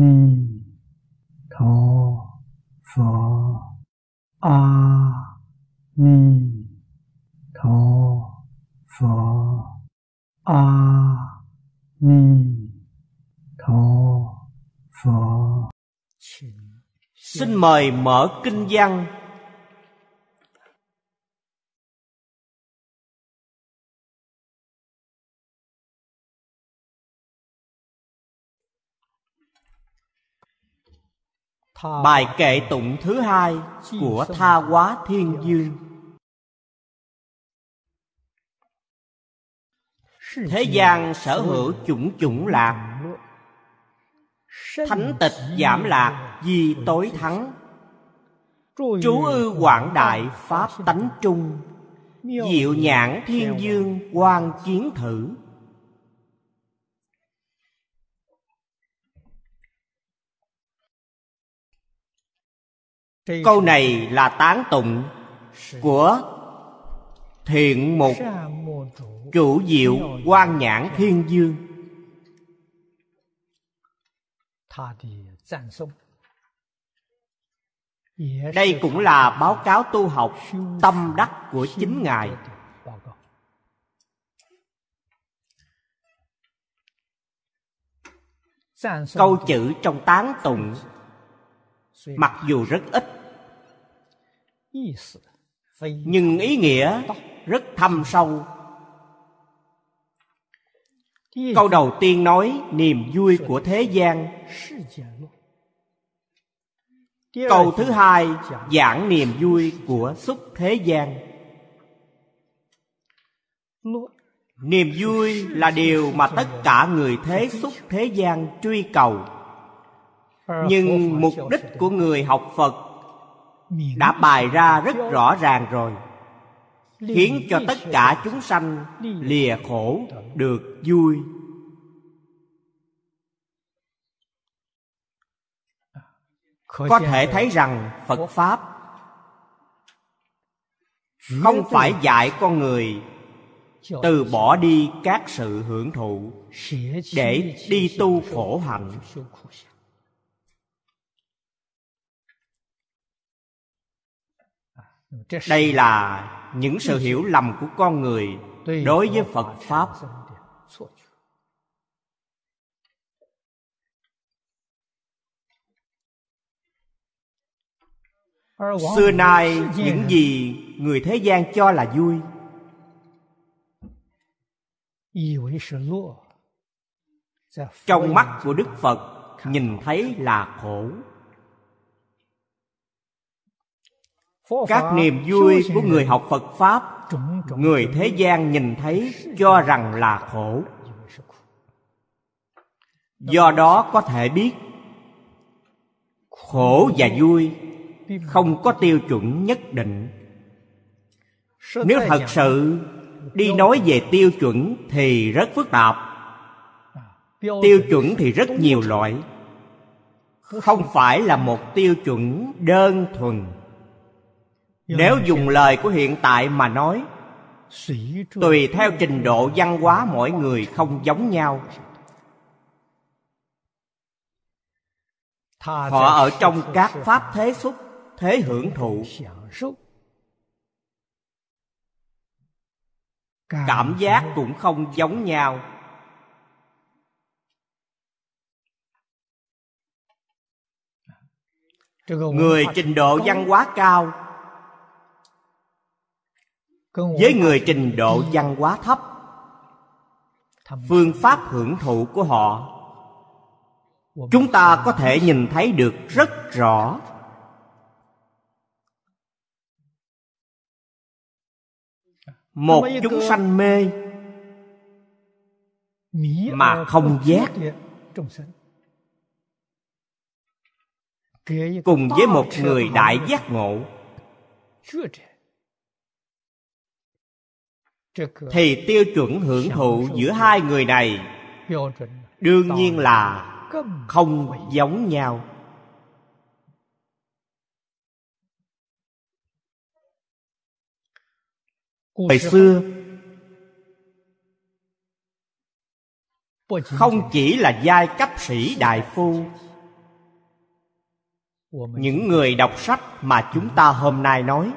ni tho pho. A ni tho pho. A ni tho pho. Xin mời mở kinh văn. Bài kệ tụng thứ hai của Tha Hóa Thiên Dương Thế gian sở hữu chủng chủng lạc. Thánh tịch giảm lạc di tối thắng. Trú ư quảng đại pháp tánh trung. Diệu nhãn thiên dương quan chiến thử Câu này là tán tụng của thiện mục chủ diệu quan nhãn thiên dương. Đây cũng là báo cáo tu học tâm đắc của chính ngài. Câu chữ trong tán tụng, mặc dù rất ít nhưng ý nghĩa rất thâm sâu. Câu đầu tiên nói niềm vui của thế gian. Câu thứ hai, giảng niềm vui của xúc thế gian. Niềm vui là điều mà tất cả người thế xúc thế gian truy cầu. Nhưng mục đích của người học phật đã bài ra rất rõ ràng rồi. Khiến cho tất cả chúng sanh lìa khổ được vui. Có thể thấy rằng phật pháp không phải dạy con người từ bỏ đi các sự hưởng thụ để đi tu khổ hạnh đây là những sự hiểu lầm của con người đối với phật pháp. xưa nay những gì người thế gian cho là vui. Trong mắt của đức phật nhìn thấy là khổ các niềm vui của người học phật pháp người thế gian nhìn thấy cho rằng là khổ. Do đó có thể biết khổ và vui không có tiêu chuẩn nhất định. Nếu thật sự đi nói về tiêu chuẩn thì rất phức tạp. Tiêu chuẩn thì rất nhiều loại. Không phải là một tiêu chuẩn đơn thuần nếu dùng lời của hiện tại mà nói tùy theo trình độ văn hóa mỗi người không giống nhau. Họ ở trong các pháp thế xúc thế hưởng thụ. cảm giác cũng không giống nhau. Người trình độ văn hóa cao với người trình độ văn hóa thấp. Phương pháp hưởng thụ của họ. Chúng ta có thể nhìn thấy được rất rõ. Một chúng sanh mê mà không giác. Cùng với một người đại giác ngộ thì tiêu chuẩn hưởng thụ giữa hai người này đương nhiên là không giống nhau. Hồi xưa không chỉ là giai cấp sĩ đại phu những người đọc sách mà chúng ta hôm nay nói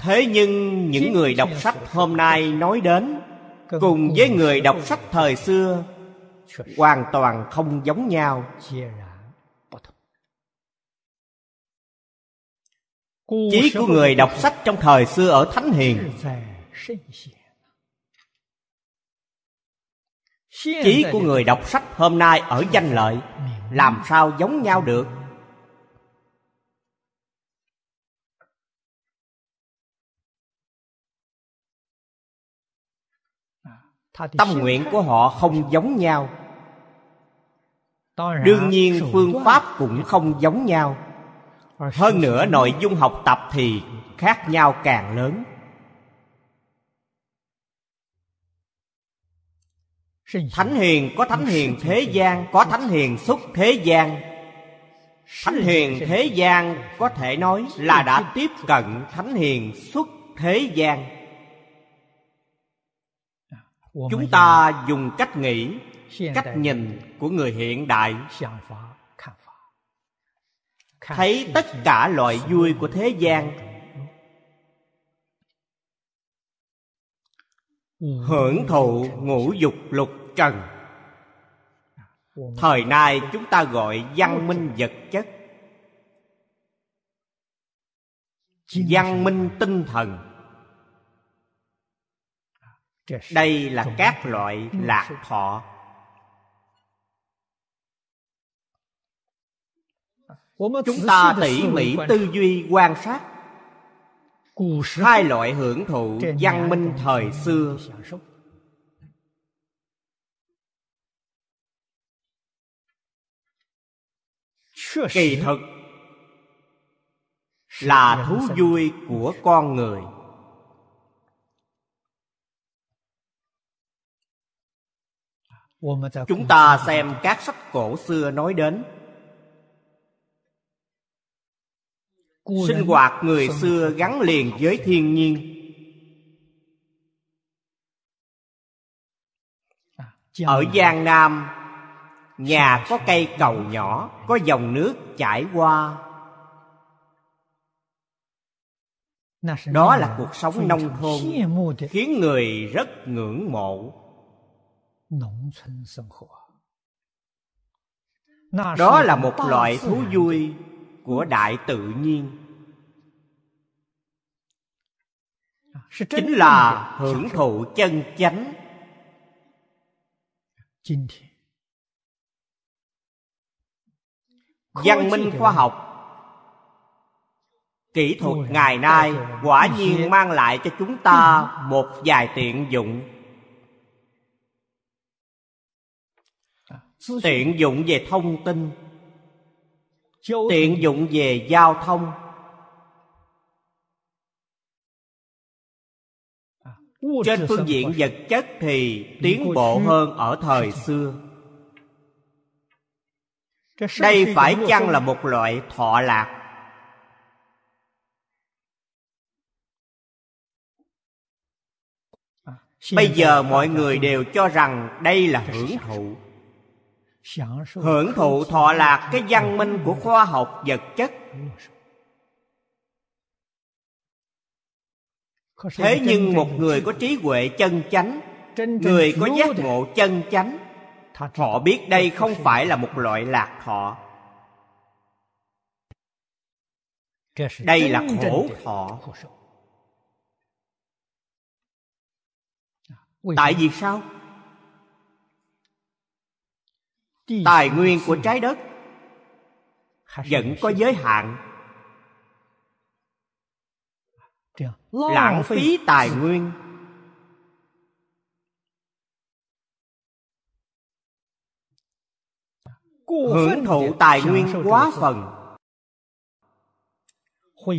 thế nhưng những người đọc sách hôm nay nói đến cùng với người đọc sách thời xưa hoàn toàn không giống nhau. chí của người đọc sách trong thời xưa ở thánh hiền. chí của người đọc sách hôm nay ở danh lợi làm sao giống nhau được tâm nguyện của họ không giống nhau. Đương nhiên phương pháp cũng không giống nhau. Hơn nữa nội dung học tập thì khác nhau càng lớn. Thánh hiền có thánh hiền thế gian có thánh hiền xuất thế gian. Thánh hiền thế gian có thể nói là đã tiếp cận thánh hiền xuất thế gian chúng ta dùng cách nghĩ cách nhìn của người hiện đại. Thấy tất cả loại vui của thế gian. Hưởng thụ ngũ dục lục trần. Thời nay chúng ta gọi văn minh vật chất. Văn minh tinh thần đây là các loại lạc thọ. Chúng ta tỉ mỉ tư duy quan sát. Hai loại hưởng thụ văn minh thời xưa. kỳ thực là thú vui của con người chúng ta xem các sách cổ xưa nói đến. Sinh hoạt người xưa gắn liền với thiên nhiên. Ở giang nam nhà có cây cầu nhỏ có dòng nước chảy qua. Đó là cuộc sống nông thôn khiến người rất ngưỡng mộ đó là một loại thú vui của đại tự nhiên. Chính là hưởng thụ. chân chánh. Văn minh khoa học. Kỹ thuật ngày nay quả nhiên mang lại cho chúng ta một vài tiện dụng tiện dụng về thông tin. Tiện dụng về giao thông. Trên phương diện vật chất thì tiến bộ hơn ở thời xưa. Đây phải chăng là một loại thọ lạc? Bây giờ mọi người đều cho rằng đây là hưởng thụ hưởng thụ thọ lạc cái văn minh của khoa học vật chất. Thế nhưng một người có trí huệ chân chánh người có giác ngộ chân chánh họ biết đây không phải là một loại lạc thọ. Đây là khổ thọ. tại vì sao tài nguyên của trái đất vẫn có giới hạn. Lãng phí tài nguyên. Hưởng thụ tài nguyên quá phần.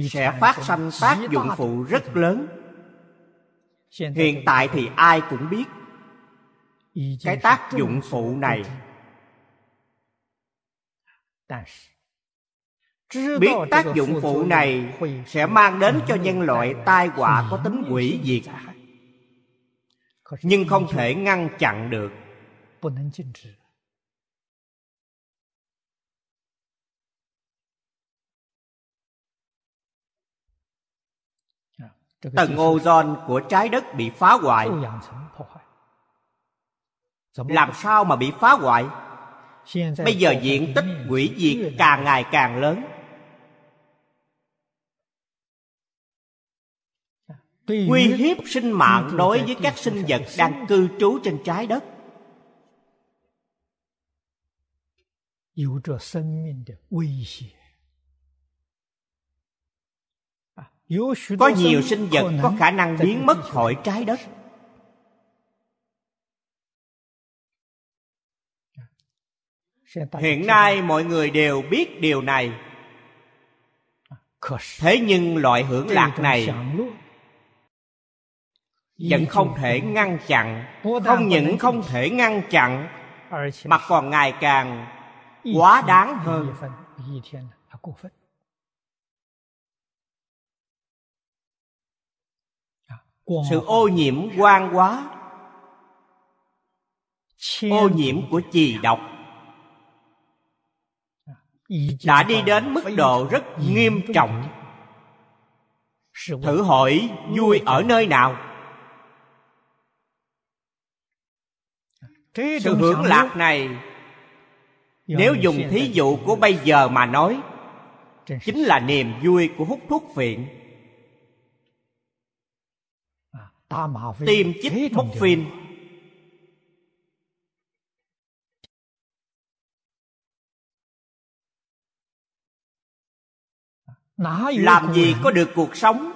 sẽ phát sanh tác dụng phụ rất lớn. Hiện tại thì ai cũng biết cái tác dụng phụ này biết tác dụng phụ này sẽ mang đến cho nhân loại tai họa có tính quỷ diệt. Nhưng không thể ngăn chặn được. Tầng ozone của trái đất bị phá hoại. Làm sao mà bị phá hoại? Bây giờ diện tích hủy diệt càng ngày càng lớn. Uy hiếp sinh mạng đối với các sinh vật đang cư trú trên trái đất. Có nhiều sinh vật có khả năng biến mất khỏi trái đất hiện nay mọi người đều biết điều này. Thế nhưng loại hưởng lạc này vẫn không thể ngăn chặn không những không thể ngăn chặn mà còn ngày càng quá đáng hơn. Sự ô nhiễm quan quá ô nhiễm của chì độc đã đi đến mức độ rất nghiêm trọng. thử hỏi vui ở nơi nào? Sự hưởng lạc này nếu dùng thí dụ của bây giờ mà nói chính là niềm vui của hút thuốc phiện. Tiêm chích hút phim làm gì có được cuộc sống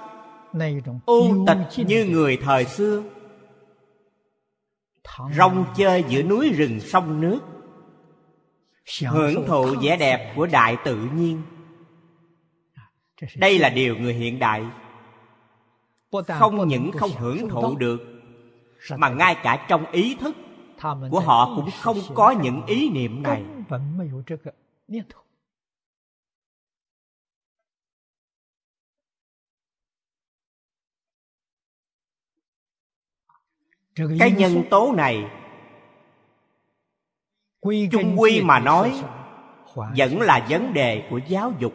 u tịch như người thời xưa? Rong chơi giữa núi rừng sông nước hưởng thụ vẻ đẹp của đại tự nhiên. Đây là điều người hiện đại không những không hưởng thụ được mà ngay cả trong ý thức của họ cũng không có những ý niệm này cái nhân tố này chung quy mà nói vẫn là vấn đề của giáo dục.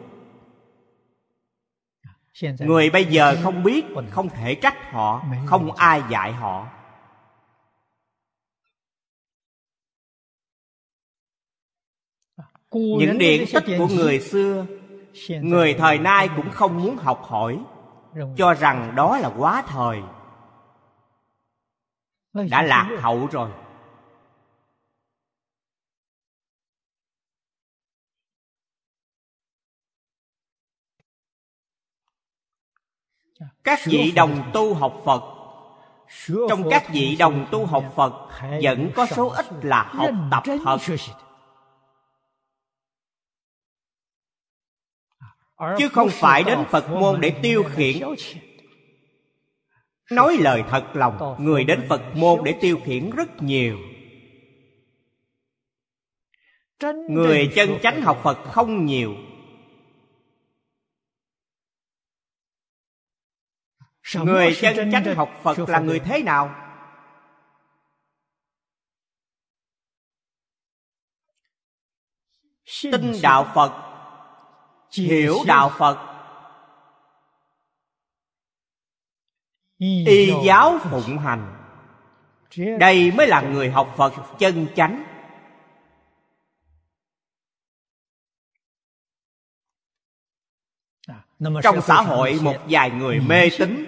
Người bây giờ không biết không thể trách họ không ai dạy họ. Những điển tích của người xưa người thời nay cũng không muốn học hỏi cho rằng đó là quá thời đã lạc hậu rồi. Các vị đồng tu học phật trong các vị đồng tu học phật vẫn có số ít là học tập thật chứ không phải đến phật môn để tiêu khiển nói lời thật lòng người đến phật môn để tiêu khiển rất nhiều. Người chân chánh học phật không nhiều. Người chân chánh học phật là người thế nào? Tin đạo phật hiểu đạo phật y giáo phụng hành. Đây mới là người học phật chân chánh. Trong xã hội một vài người mê tín.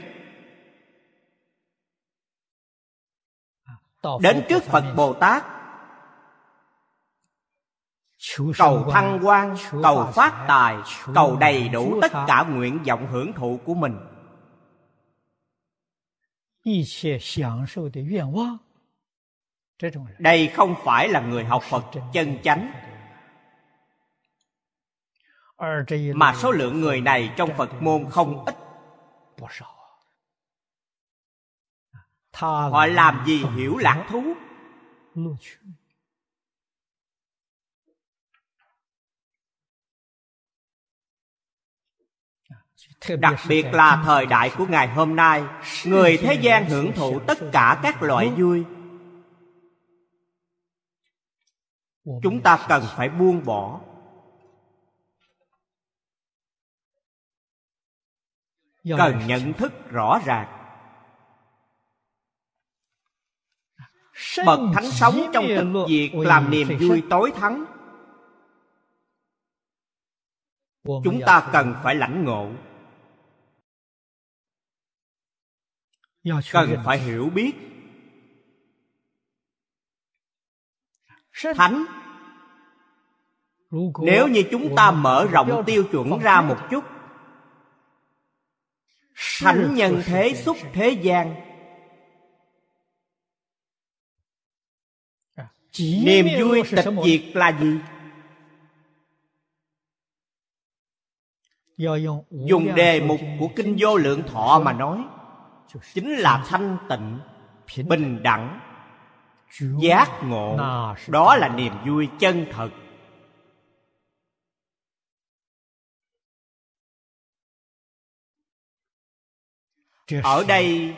Đến trước phật bồ tát. Cầu thăng quan cầu phát tài cầu đầy đủ tất cả nguyện vọng hưởng thụ của mình đây không phải là người học phật chân chánh. mà số lượng người này trong phật môn không ít. Họ làm gì hiểu lạc thú đặc biệt là thời đại của ngày hôm nay người thế gian hưởng thụ tất cả các loại vui. Chúng ta cần phải buông bỏ. Cần nhận thức rõ ràng. Bậc thánh sống trong tịch diệt làm niềm vui tối thắng. Chúng ta cần phải lãnh ngộ cần phải hiểu biết. Thánh. Nếu như chúng ta mở rộng tiêu chuẩn ra một chút. Thánh nhân thế xúc thế gian. Niềm vui tịch diệt là gì? Dùng đề mục của kinh vô lượng thọ mà nói chính là thanh tịnh bình đẳng giác ngộ. Đó là niềm vui chân thật ở đây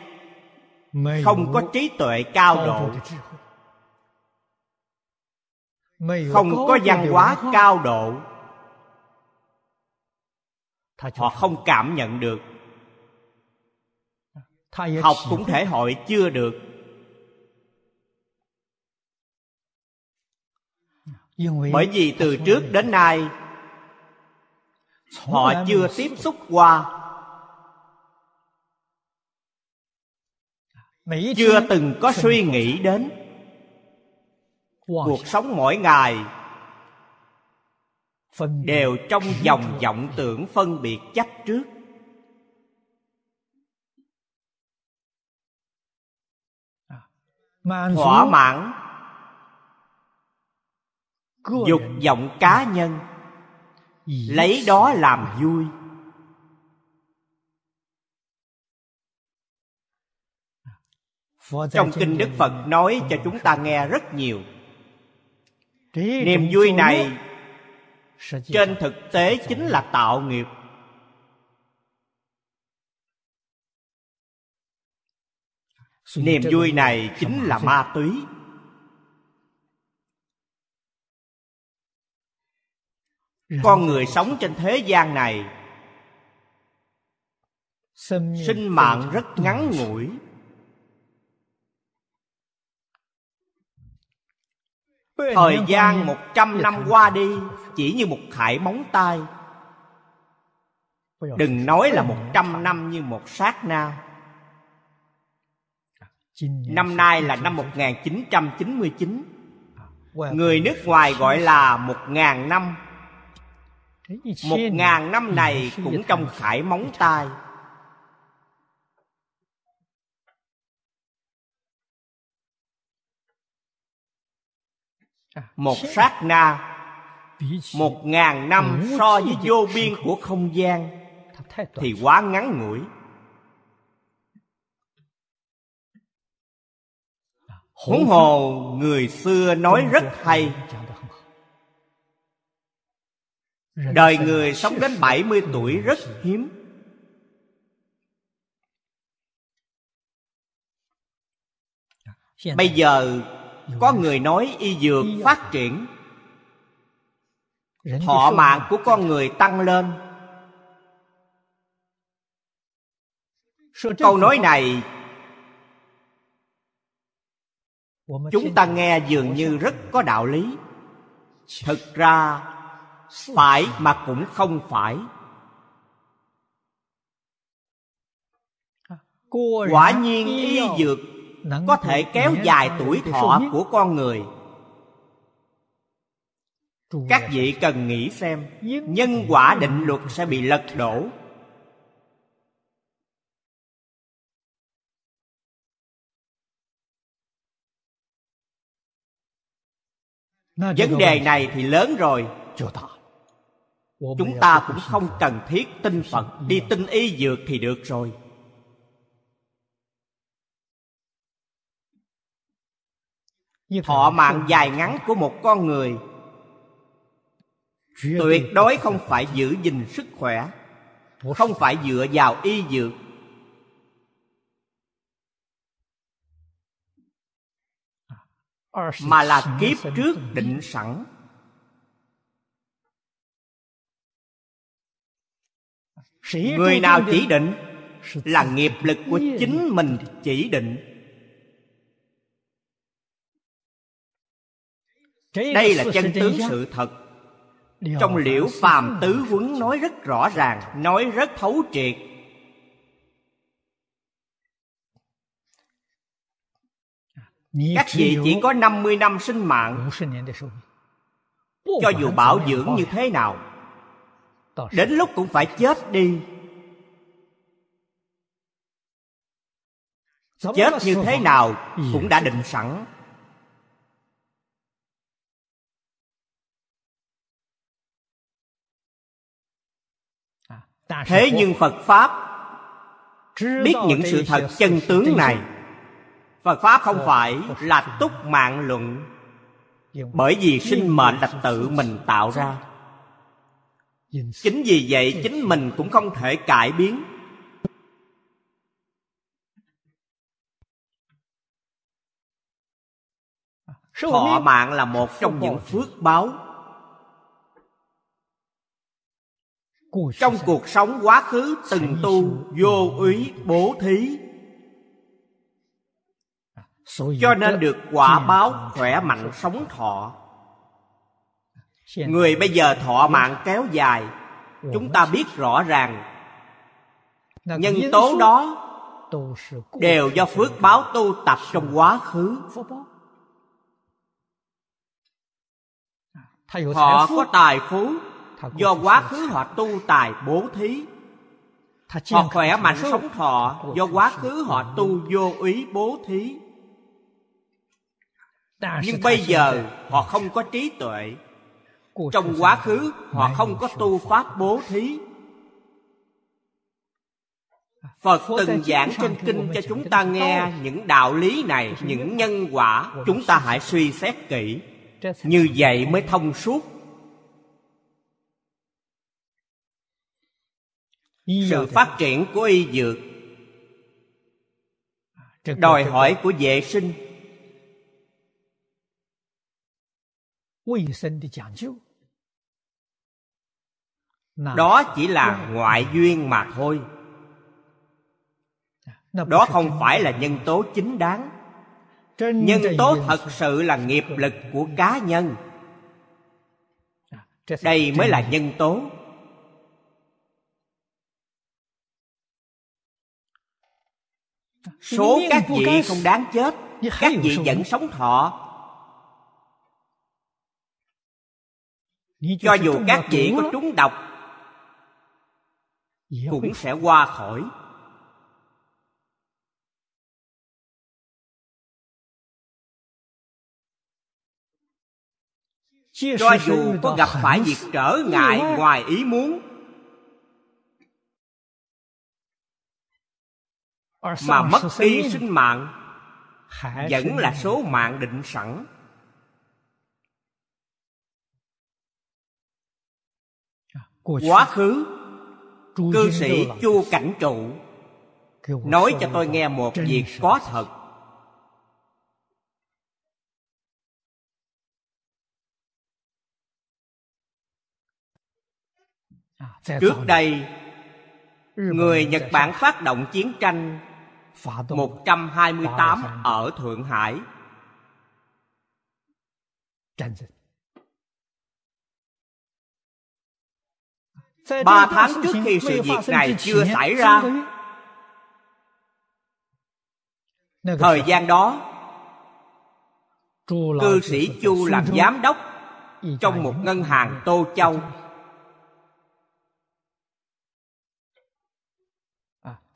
không có trí tuệ cao độ. Không có văn hóa cao độ. Họ không cảm nhận được học cũng thể hội chưa được. Bởi vì từ trước đến nay họ chưa tiếp xúc qua. Chưa từng có suy nghĩ đến cuộc sống mỗi ngày. Đều trong dòng vọng tưởng phân biệt chấp trước thỏa mãn. Dục vọng cá nhân. Lấy đó làm vui. Trong kinh đức phật nói cho chúng ta nghe rất nhiều. Niềm vui này trên thực tế chính là tạo nghiệp niềm vui này chính là ma túy. Con người sống trên thế gian này sinh mạng rất ngắn ngủi. Thời gian một trăm năm qua đi Chỉ như một khải móng tay Đừng nói là một trăm năm như một sát na Năm nay là năm 1999 Người nước ngoài gọi là một ngàn năm. Một ngàn năm này cũng trong khải móng tay một sát na. Một ngàn năm so với vô biên của không gian. Thì quá ngắn ngủi huống hồ người xưa nói rất hay. đời người sống đến 70 tuổi rất hiếm. Bây giờ có người nói y dược phát triển. Thọ mạng của con người tăng lên. Câu nói này chúng ta nghe dường như rất có đạo lý. Thực ra, phải mà cũng không phải. Quả nhiên y dược có thể kéo dài tuổi thọ của con người. Các vị cần nghĩ xem, nhân quả định luật sẽ bị lật đổ. Vấn đề này thì lớn rồi. Chúng ta cũng không cần thiết tin phật. đi tin y dược thì được rồi. Thọ mạng dài ngắn của một con người. Tuyệt đối không phải giữ gìn sức khỏe. Không phải dựa vào y dược mà là kiếp trước định sẵn. Người nào chỉ định là nghiệp lực của chính mình chỉ định. Đây là chân tướng sự thật. Trong liễu phàm tứ huấn nói rất rõ ràng nói rất thấu triệt các vị chỉ có 50 năm sinh mạng. Cho dù bảo dưỡng như thế nào Đến lúc cũng phải chết đi. Chết như thế nào cũng đã định sẵn. Thế nhưng phật pháp biết những sự thật chân tướng này phật pháp không phải là túc mạng luận. Bởi vì sinh mệnh là tự mình tạo ra. chính vì vậy chính mình cũng không thể cải biến. Thọ mạng là một trong những phước báo. Trong cuộc sống quá khứ từng tu vô úy bố thí cho nên được quả báo khỏe mạnh sống thọ. Người bây giờ thọ mạng kéo dài. Chúng ta biết rõ ràng. Nhân tố đó đều do phước báo tu tập trong quá khứ. họ có tài phú do quá khứ họ tu tài bố thí. Họ khỏe mạnh sống thọ do quá khứ họ tu vô ý bố thí nhưng bây giờ họ không có trí tuệ. Trong quá khứ họ không có tu pháp bố thí. Phật từng giảng trên kinh cho chúng ta nghe những đạo lý này những nhân quả chúng ta hãy suy xét kỹ. Như vậy mới thông suốt. Sự phát triển của y dược. Đòi hỏi của vệ sinh đó chỉ là ngoại duyên mà thôi. Đó không phải là nhân tố chính đáng. Nhân tố thật sự là nghiệp lực của cá nhân. Đây mới là nhân tố. Số các vị không đáng chết. Các vị vẫn sống thọ cho dù các vị có trúng độc cũng sẽ qua khỏi. Cho dù có gặp phải việc trở ngại ngoài ý muốn mà mất đi sinh mạng vẫn là số mạng định sẵn quá khứ cư sĩ chu cảnh trụ nói cho tôi nghe một việc có thật. Trước đây người nhật bản phát động chiến tranh 128 ở Thượng Hải Ba tháng trước khi sự việc này chưa xảy ra. Thời gian đó Cư sĩ Chu làm giám đốc Trong một ngân hàng Tô Châu.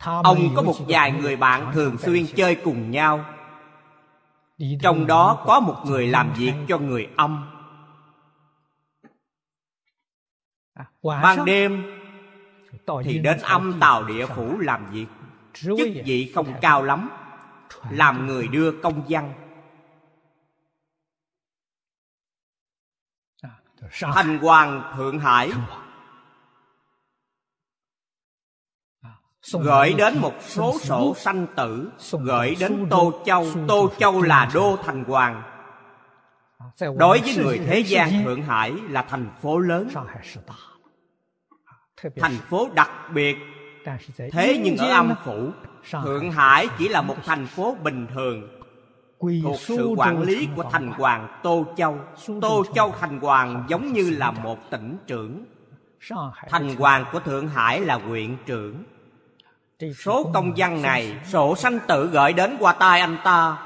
Ông có một vài người bạn thường xuyên chơi cùng nhau. Trong đó có một người làm việc cho người âm ban đêm thì đến âm tàu địa phủ làm việc. Chức vị không cao lắm làm người đưa công văn. Thành hoàng thượng hải gửi đến một số sổ sanh tử gửi đến tô châu. Tô châu là đô thành hoàng đối với người thế gian thượng hải là thành phố lớn. Thành phố đặc biệt. thế nhưng ở âm phủ thượng hải chỉ là một thành phố bình thường. Thuộc sự quản lý của thành hoàng tô châu. Tô châu thành hoàng giống như là một tỉnh trưởng. Thành hoàng của thượng hải là huyện trưởng. Số công văn này sổ sanh tự gửi đến qua tai anh ta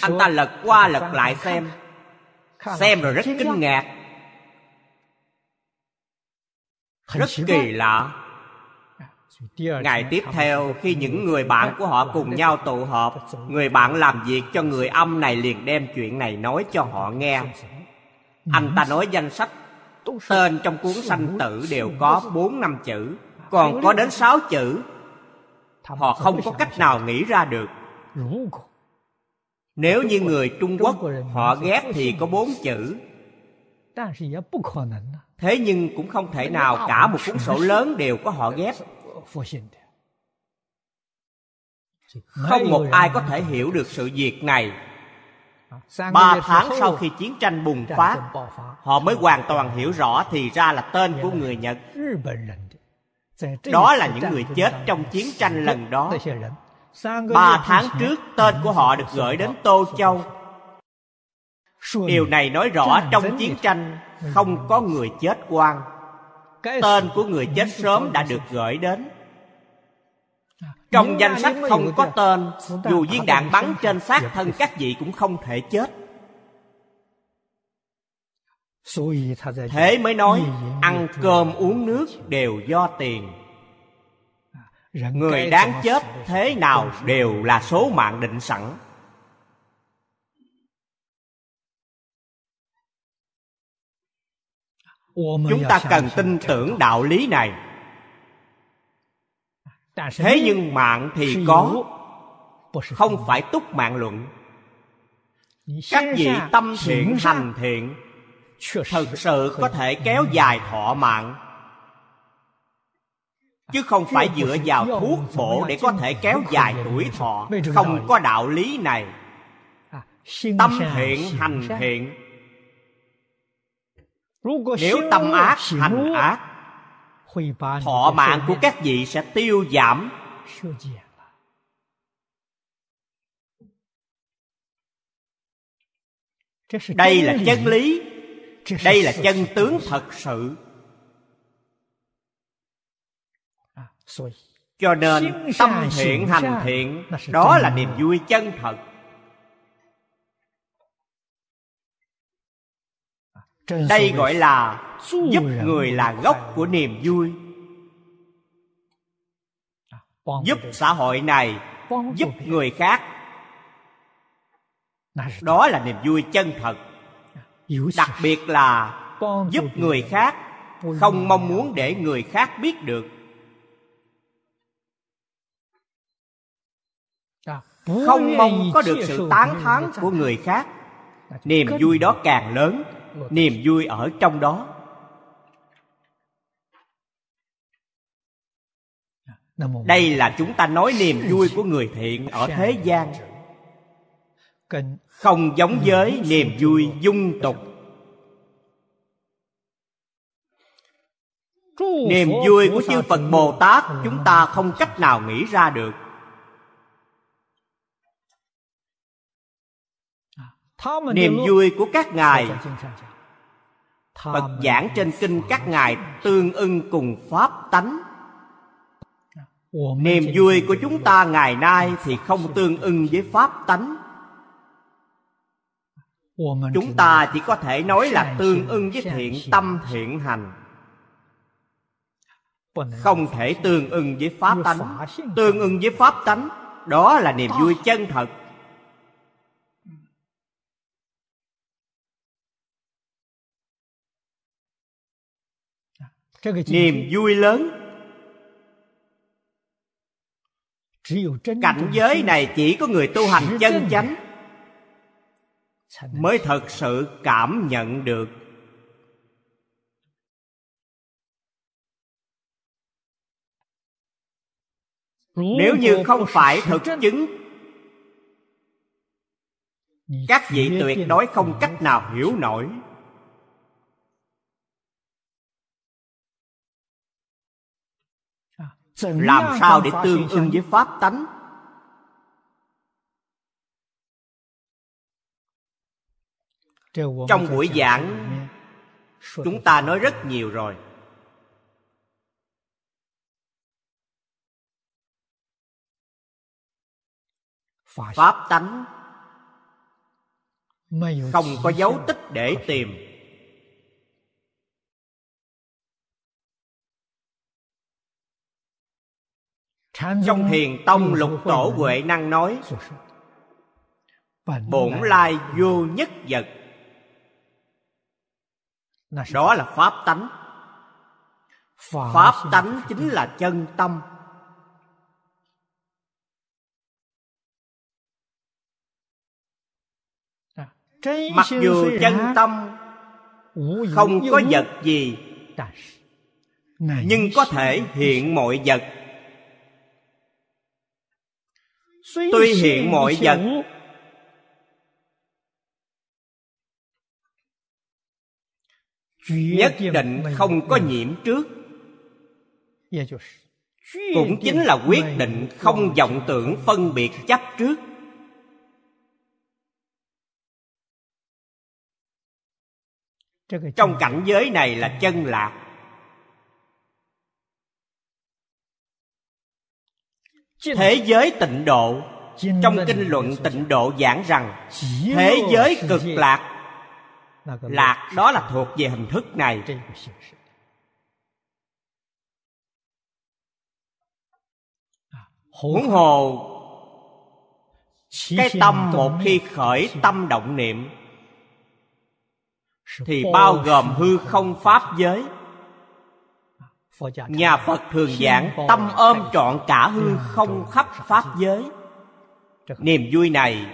anh ta lật qua lật lại xem xem rồi rất kinh ngạc rất kỳ lạ ngày tiếp theo khi những người bạn của họ cùng nhau tụ họp người bạn làm việc cho người âm này liền đem chuyện này nói cho họ nghe anh ta nói danh sách tên trong cuốn sanh tử đều có bốn năm chữ còn có đến sáu chữ họ không có cách nào nghĩ ra được nếu như người trung quốc họ ghép thì có bốn chữ. thế nhưng cũng không thể nào cả một cuốn sổ lớn đều có họ ghép. Không một ai có thể hiểu được sự việc này. Ba tháng sau khi chiến tranh bùng phát họ mới hoàn toàn hiểu rõ thì ra là tên của người nhật. Đó là những người chết trong chiến tranh lần đó ba tháng trước tên của họ được gửi đến tô châu. Điều này nói rõ trong chiến tranh không có người chết quan tên của người chết sớm đã được gửi đến. Trong danh sách không có tên dù viên đạn bắn trên xác thân các vị cũng không thể chết. Thế mới nói ăn cơm uống nước đều do tiền người đáng chết thế nào đều là số mạng định sẵn. Chúng ta cần tin tưởng đạo lý này. Thế nhưng mạng thì có không phải túc mạng luận. Các vị tâm thiện hành thiện thực sự có thể kéo dài thọ mạng chứ không phải dựa vào thuốc bổ để có thể kéo dài tuổi thọ. Không có đạo lý này. Tâm thiện hành thiện nếu tâm ác hành ác thọ mạng của các vị sẽ tiêu giảm. Đây là chân lý. Đây là chân tướng thật sự cho nên tâm thiện hành thiện đó là niềm vui chân thật. Đây gọi là giúp người là gốc của niềm vui. Giúp xã hội này giúp người khác. Đó là niềm vui chân thật. Đặc biệt là giúp người khác không mong muốn để người khác biết được không mong có được sự tán thán của người khác. Niềm vui đó càng lớn niềm vui ở trong đó. Đây là chúng ta nói niềm vui của người thiện ở thế gian. không giống với niềm vui dung tục. Niềm vui của chư phật bồ tát chúng ta không cách nào nghĩ ra được niềm vui của các ngài. Phật giảng trên kinh các ngài tương ưng cùng pháp tánh. Niềm vui của chúng ta ngày nay thì không tương ưng với pháp tánh. Chúng ta chỉ có thể nói là tương ưng với thiện tâm thiện hành. Không thể tương ưng với pháp tánh. tương ưng với pháp tánh đó là niềm vui chân thật niềm vui lớn. Cảnh giới này chỉ có người tu hành chân chánh mới thật sự cảm nhận được. Nếu như không phải thực chứng các vị tuyệt đối không cách nào hiểu nổi làm sao để tương ưng với pháp tánh? Trong buổi giảng chúng ta nói rất nhiều rồi. Pháp tánh không có dấu tích để tìm trong thiền tông lục tổ huệ năng nói bổn lai vô nhất vật. Đó là pháp tánh. Pháp tánh chính là chân tâm. Mặc dù chân tâm không có vật gì nhưng có thể hiện mọi vật tuy hiện mọi vật. Nhất định không có nhiễm trước. Cũng chính là quyết định không vọng tưởng phân biệt chấp trước. Trong cảnh giới này là chân lạc thế giới tịnh độ. Trong kinh luận tịnh độ giảng rằng thế giới cực lạc. Lạc đó là thuộc về hình thức này. Huống hồ cái tâm một khi khởi tâm động niệm thì bao gồm hư không pháp giới nhà phật thường giảng tâm ôm trọn cả hư không khắp pháp giới. niềm vui này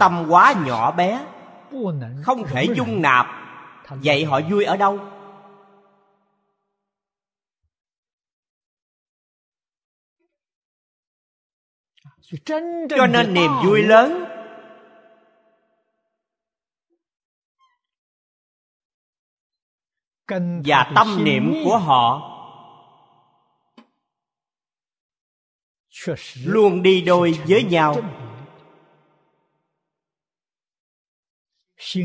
tâm quá nhỏ bé không thể dung nạp. Vậy họ vui ở đâu? Cho nên niềm vui lớn và tâm niệm của họ luôn đi đôi với nhau.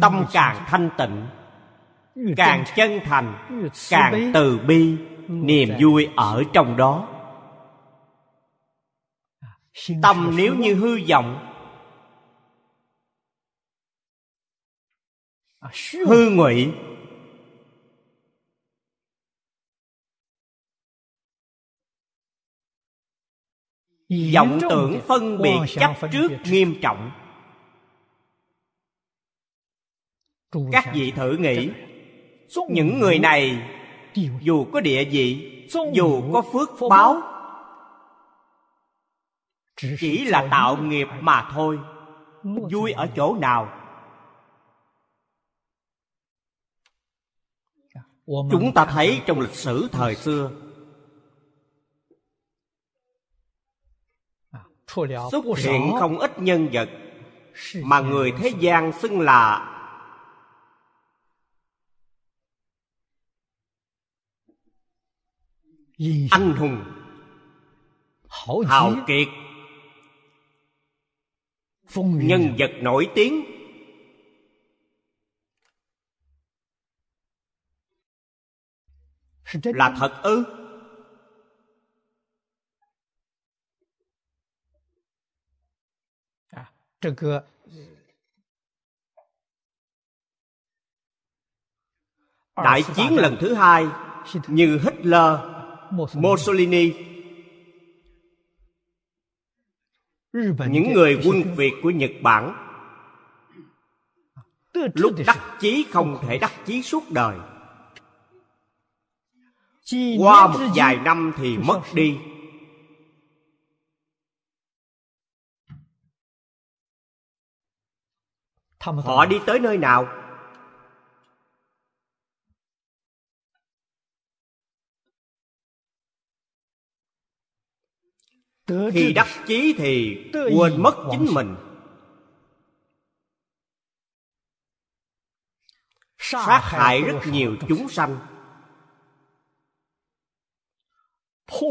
tâm càng thanh tịnh càng chân thành càng từ bi niềm vui ở trong đó. Tâm nếu như hư vọng hư ngụy vọng tưởng phân biệt chấp trước nghiêm trọng. Các vị thử nghĩ những người này dù có địa vị dù có phước báo chỉ là tạo nghiệp mà thôi. vui ở chỗ nào? Chúng ta thấy trong lịch sử thời xưa xuất hiện không ít nhân vật mà người thế gian xưng là anh hùng. Hào kiệt. Nhân vật nổi tiếng. Là thật ư đại chiến lần thứ hai như hitler mussolini. Những người quân việt của nhật bản lúc đắc chí không thể đắc chí suốt đời. Qua một vài năm thì mất đi họ đi tới nơi nào? Khi đắc chí thì quên mất chính mình. Sát hại rất nhiều chúng sanh.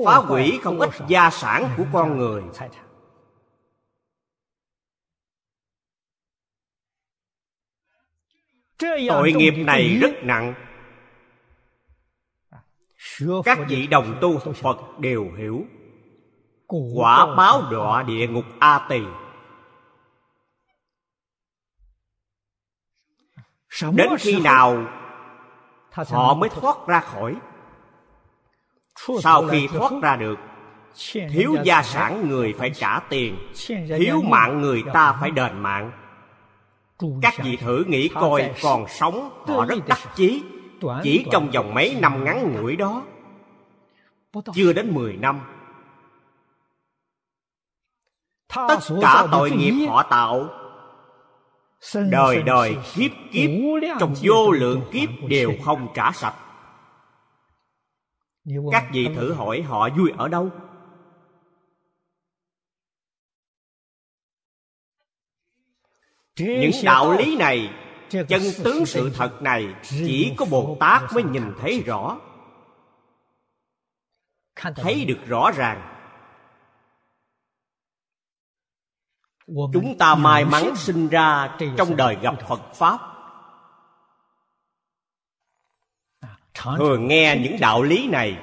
Phá hủy không ít gia sản của con người tội nghiệp này rất nặng. Các vị đồng tu phật đều hiểu. Quả báo đọa địa ngục a tỳ. Đến khi nào họ mới thoát ra khỏi? Sau khi thoát ra được thiếu gia sản người phải trả tiền thiếu mạng người ta phải đền mạng các vị thử nghĩ coi còn sống họ rất đắc chí chỉ trong vòng mấy năm ngắn ngủi đó. Chưa đến mười năm. Tất cả tội nghiệp họ tạo. Đời đời kiếp kiếp trong vô lượng kiếp đều không trả sạch. Các vị thử hỏi họ vui ở đâu những đạo lý này chân tướng sự thật. này chỉ có bồ tát mới nhìn thấy rõ. Thấy được rõ ràng. Chúng ta may mắn sinh ra trong đời gặp phật pháp. Thường nghe những đạo lý này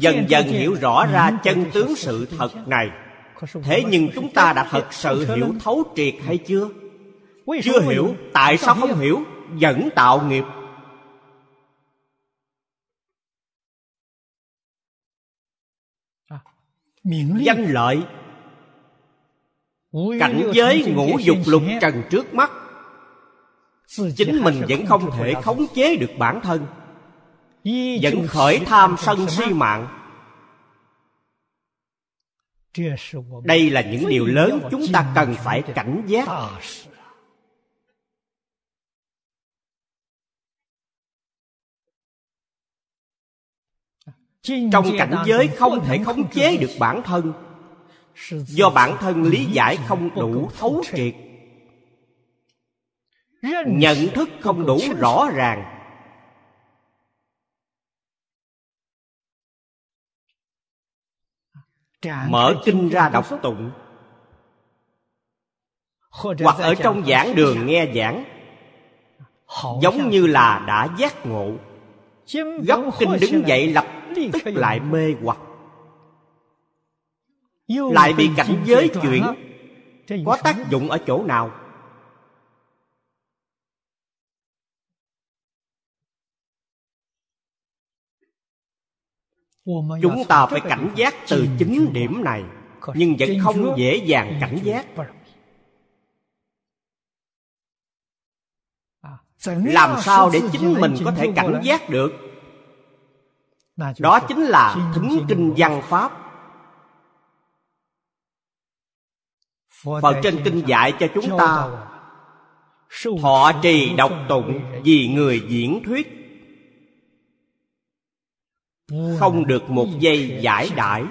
dần dần hiểu rõ ra chân tướng sự thật này thế nhưng chúng ta đã thật sự hiểu thấu triệt hay chưa? Chưa hiểu tại sao không hiểu. vẫn tạo nghiệp. Danh lợi. Cảnh giới ngũ dục lục trần trước mắt. Chính mình vẫn không thể khống chế được bản thân. Vẫn khởi tham sân si mạng đây là những điều lớn chúng ta cần phải cảnh giác. Trong cảnh giới không thể khống chế được bản thân. Do bản thân lý giải không đủ thấu triệt. Nhận thức không đủ rõ ràng mở kinh ra đọc tụng. Hoặc ở trong giảng đường nghe giảng giống như là đã giác ngộ. Gấp kinh đứng dậy lập tức lại mê hoặc. Lại bị cảnh giới chuyển có tác dụng ở chỗ nào chúng ta phải cảnh giác từ chính điểm này nhưng vẫn không dễ dàng cảnh giác. Làm sao để chính mình có thể cảnh giác được? Đó chính là thính kinh văn pháp. Phật trên kinh dạy cho chúng ta thọ trì đọc tụng vì người diễn thuyết không được một giây giải đãi.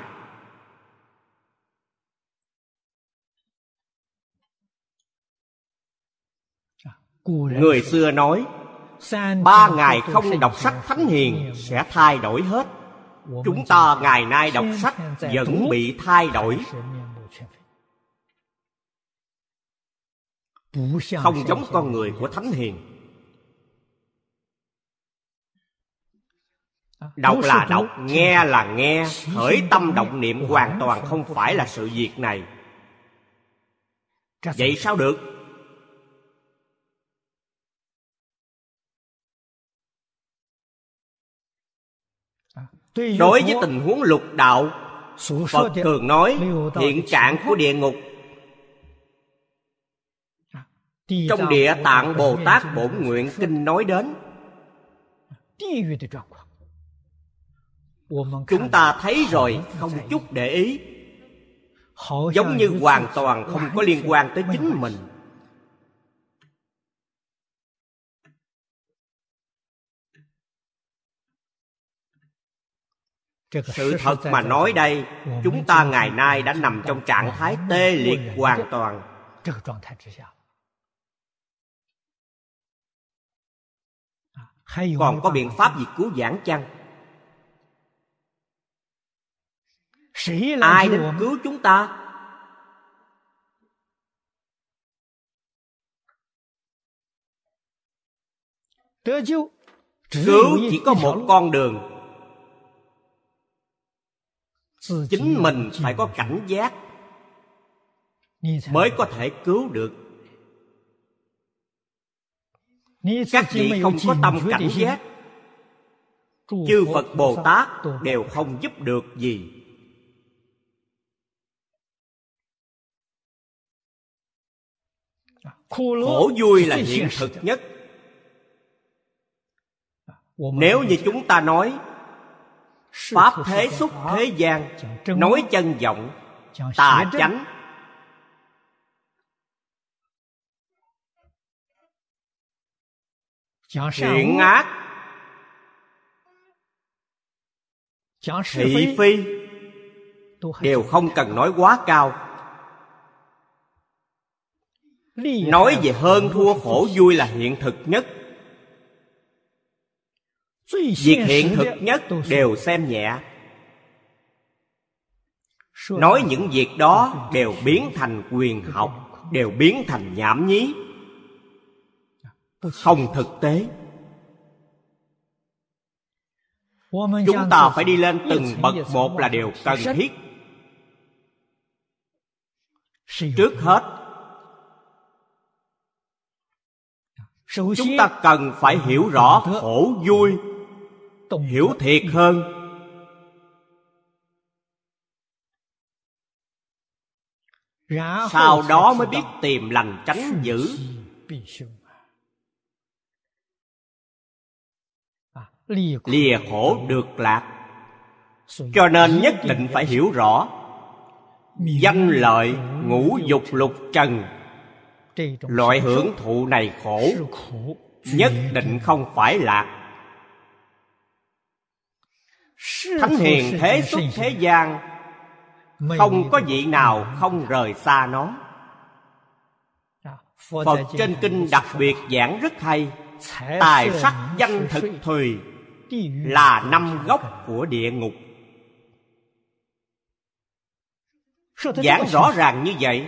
Người xưa nói, ba ngày không đọc sách thánh hiền sẽ thay đổi hết. Chúng ta ngày nay đọc sách vẫn bị thay đổi. Không giống con người của thánh hiền. Đọc là đọc nghe là nghe. Khởi tâm động niệm hoàn toàn không phải là sự việc này. Vậy sao được? Đối với tình huống lục đạo phật thường nói hiện trạng của địa ngục. Trong địa tạng bồ tát bổn nguyện kinh nói đến chúng ta thấy rồi không chút để ý. Giống như hoàn toàn không có liên quan tới chính mình. Sự thật mà nói đây chúng ta ngày nay đã nằm trong trạng thái tê liệt hoàn toàn. Còn có biện pháp gì cứu giảng chăng? Ai đến cứu chúng ta? Cứu chỉ có một con đường. Chính mình phải có cảnh giác mới có thể cứu được. Các vị không có tâm cảnh giác. Chư phật bồ tát đều không giúp được gì khổ vui là hiện thực nhất. Nếu như chúng ta nói pháp thế xúc thế gian nói chân vọng tà chánh. Thiện ác thị phi đều không cần nói quá cao nói về hơn thua khổ vui là hiện thực nhất. Việc hiện thực nhất đều xem nhẹ. Nói những việc đó đều biến thành quyền học đều biến thành nhảm nhí. Không thực tế. Chúng ta phải đi lên từng bậc một là điều cần thiết. Trước hết chúng ta cần phải hiểu rõ khổ vui hiểu thiệt hơn. Sau đó mới biết tìm lành tránh dữ lìa khổ được lạc. Cho nên nhất định phải hiểu rõ. Danh lợi ngũ dục lục trần loại hưởng thụ này khổ nhất định không phải lạc thánh hiền thế xuất thế gian không có vị nào không rời xa nó. Phật trên kinh đặc biệt giảng rất hay. Tài sắc danh thực thùy là năm gốc của địa ngục. Giảng rõ ràng như vậy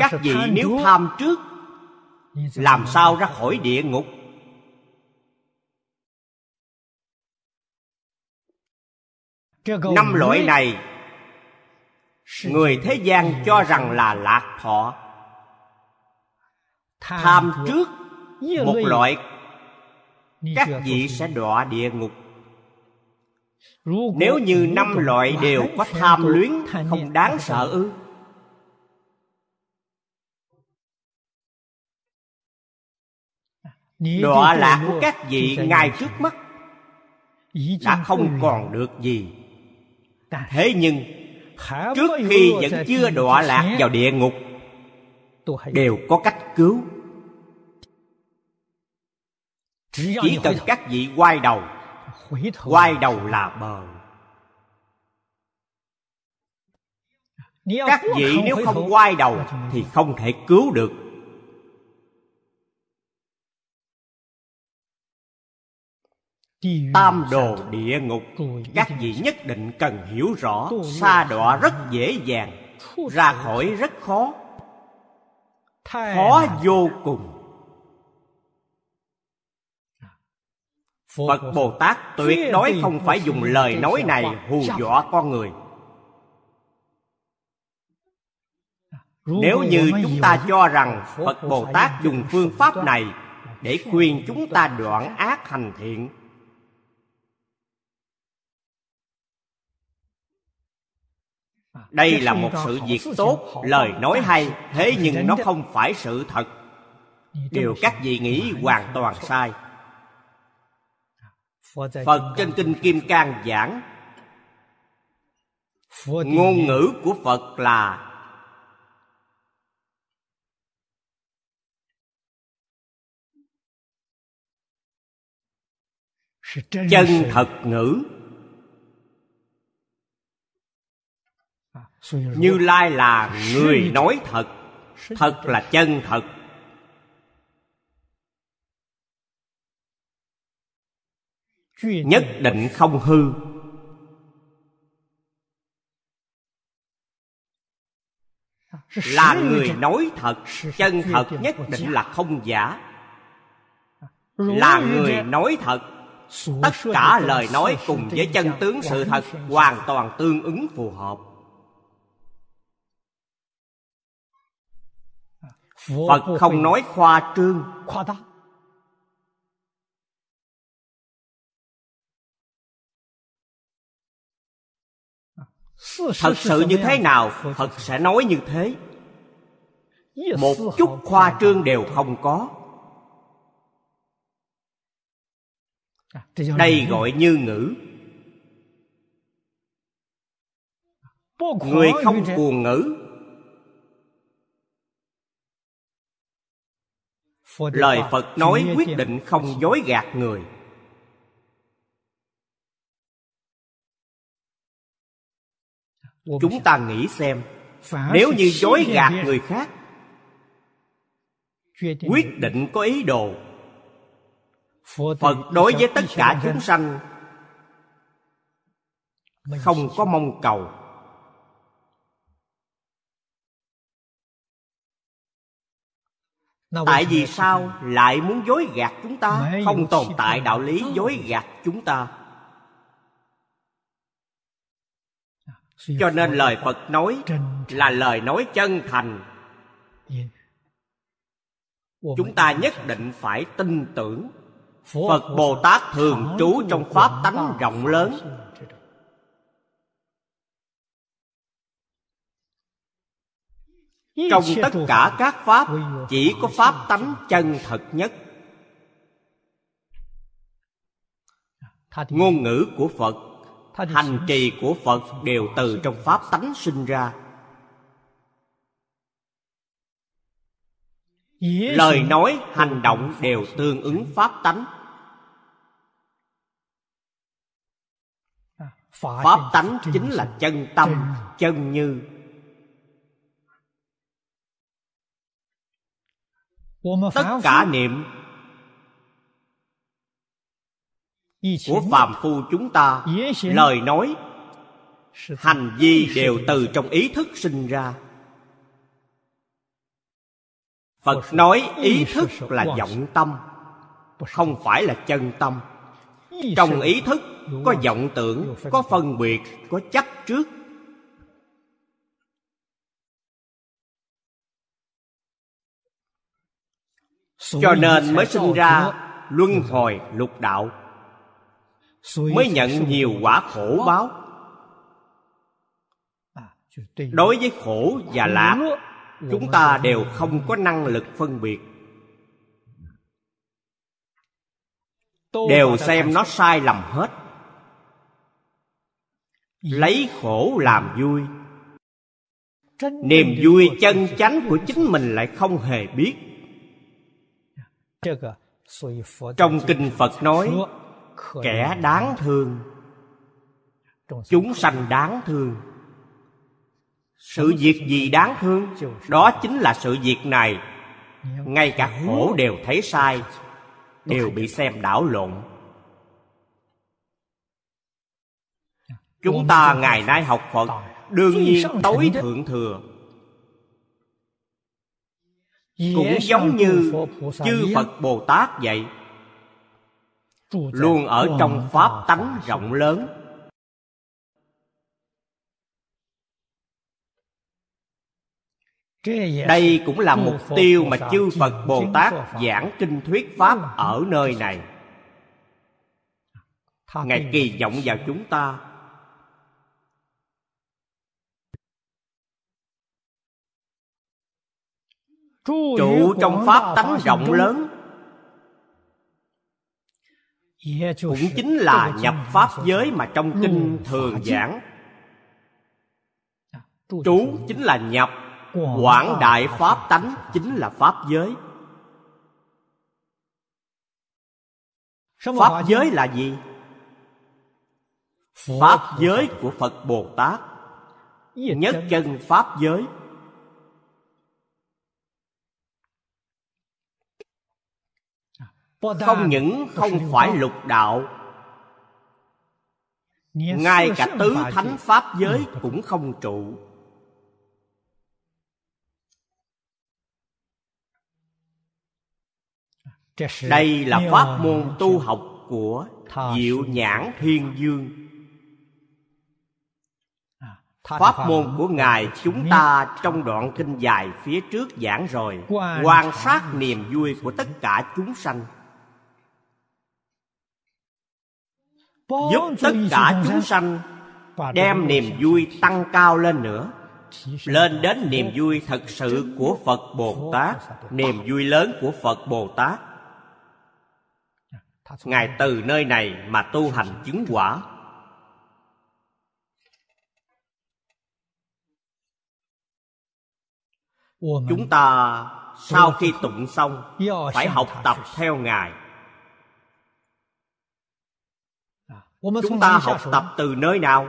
các vị nếu tham trước làm sao ra khỏi địa ngục? Năm loại này người thế gian cho rằng là lạc thọ. Tham trước một loại các vị sẽ đọa địa ngục. Nếu như năm loại đều có tham luyến không đáng sợ ư đọa lạc của các vị ngay trước mắt. Đã không còn được gì. Thế nhưng trước khi vẫn chưa đọa lạc vào địa ngục đều có cách cứu. Chỉ cần các vị quay đầu quay đầu là bờ. Các vị nếu không quay đầu thì không thể cứu được tam đồ địa ngục các vị nhất định cần hiểu rõ sa đọa rất dễ dàng ra khỏi rất khó. Khó vô cùng. Phật bồ tát tuyệt đối không phải dùng lời nói này hù dọa con người. Nếu như chúng ta cho rằng phật bồ tát dùng phương pháp này để khuyên chúng ta đoạn ác hành thiện đây là một sự việc tốt lời nói hay thế nhưng nó không phải sự thật. Điều các vị nghĩ hoàn toàn sai. Phật trên kinh kim cang giảng ngôn ngữ của phật là chân thật ngữ như lai là người nói thật. thật là chân thật. Nhất định không hư. Là người nói thật chân thật nhất định là không giả. Là người nói thật. Tất cả lời nói cùng với chân tướng sự thật hoàn toàn tương ứng phù hợp phật không nói khoa trương. Thật sự như thế nào phật sẽ nói như thế. Một chút khoa trương đều không có. Đây gọi như ngữ. Người không cuồng ngữ lời phật nói quyết định không dối gạt người. Chúng ta nghĩ xem nếu như dối gạt người khác quyết định có ý đồ. Phật đối với tất cả chúng sanh không có mong cầu tại vì sao lại muốn dối gạt chúng ta? Không tồn tại đạo lý dối gạt chúng ta. Cho nên lời phật nói là lời nói chân thành. Chúng ta nhất định phải tin tưởng phật bồ tát thường trú trong pháp tánh rộng lớn trong tất cả các pháp chỉ có pháp tánh chân thật nhất. Ngôn ngữ của phật hành trì của phật đều từ trong pháp tánh sinh ra. Lời nói hành động đều tương ứng pháp tánh. Pháp tánh chính là chân tâm chân như tất cả niệm của phàm phu chúng ta lời nói hành vi đều từ trong ý thức sinh ra. Phật nói ý thức là vọng tâm không phải là chân tâm. Trong ý thức có vọng tưởng có phân biệt có chấp trước cho nên mới sinh ra luân hồi lục đạo. Mới nhận nhiều quả khổ báo. Đối với khổ và lạc chúng ta đều không có năng lực phân biệt. Đều xem nó sai lầm hết. Lấy khổ làm vui. Niềm vui chân chánh của chính mình lại không hề biết trong kinh phật nói kẻ đáng thương chúng sanh đáng thương. Sự việc gì đáng thương? Đó chính là sự việc này. Ngay cả khổ đều thấy sai đều bị xem đảo lộn. Chúng ta ngày nay học phật đương nhiên tối thượng. thừa cũng giống như chư phật bồ tát vậy luôn ở trong pháp tánh rộng lớn đây cũng là mục tiêu mà chư phật bồ tát giảng kinh thuyết pháp ở nơi này ngài kỳ vọng vào chúng ta trụ trong pháp tánh rộng lớn. Cũng chính là nhập pháp giới mà trong kinh thường giảng. trú chính là nhập quảng đại pháp tánh chính là pháp giới. Pháp giới là gì? Pháp giới của phật bồ tát. Nhất chân pháp giới không những không phải lục đạo ngay cả tứ thánh pháp giới cũng không trụ. Đây là pháp môn tu học của diệu nhãn thiên dương. Pháp môn của ngài chúng ta trong đoạn kinh dài phía trước giảng rồi quan sát niềm vui của tất cả chúng sanh giúp tất cả chúng sanh đem niềm vui tăng cao lên nữa. Lên đến niềm vui thật sự của phật bồ tát niềm vui lớn của phật bồ tát. Ngài từ nơi này mà tu hành chứng quả. Chúng ta sau khi tụng xong phải học tập theo ngài chúng ta học tập từ nơi nào?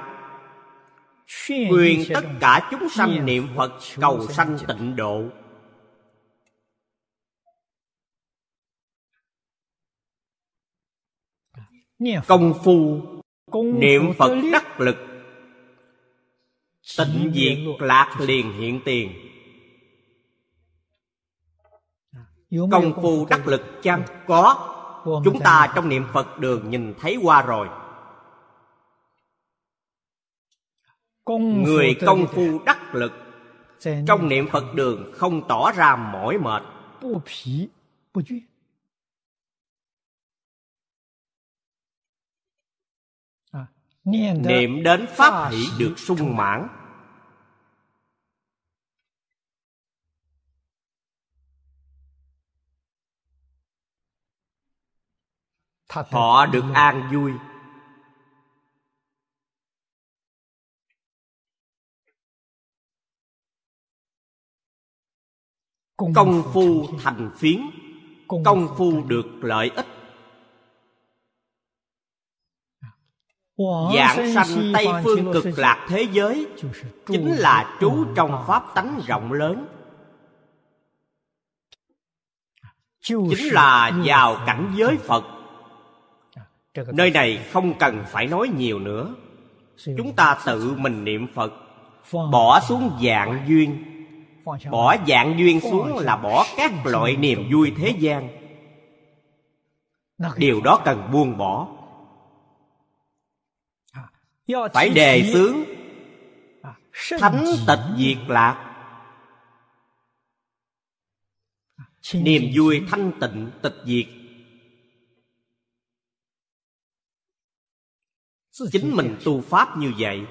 Khuyên tất cả chúng sanh niệm phật cầu sanh tịnh độ. Công phu niệm phật đắc lực tịnh diệt lạc liền hiện tiền. Công phu đắc lực chăng có? Chúng ta trong niệm phật đường nhìn thấy qua rồi người công phu đắc lực. Trong niệm phật đường không tỏ ra mỏi mệt. Niệm đến pháp hỷ được sung mãn. Họ được an vui công phu thành phiến. Công phu được lợi ích. Giảng sanh Tây Phương cực lạc thế giới Chính là trú trong Pháp tánh rộng lớn. Chính là vào cảnh giới Phật. Nơi này không cần phải nói nhiều nữa. Chúng ta tự mình niệm Phật Bỏ xuống dạng duyên Bỏ dạng duyên xuống là bỏ các loại niềm vui thế gian. Điều đó cần buông bỏ. Phải đề xướng. Thánh tịch diệt lạc. Niềm vui thanh tịnh tịch diệt. Chính mình tu pháp như vậy.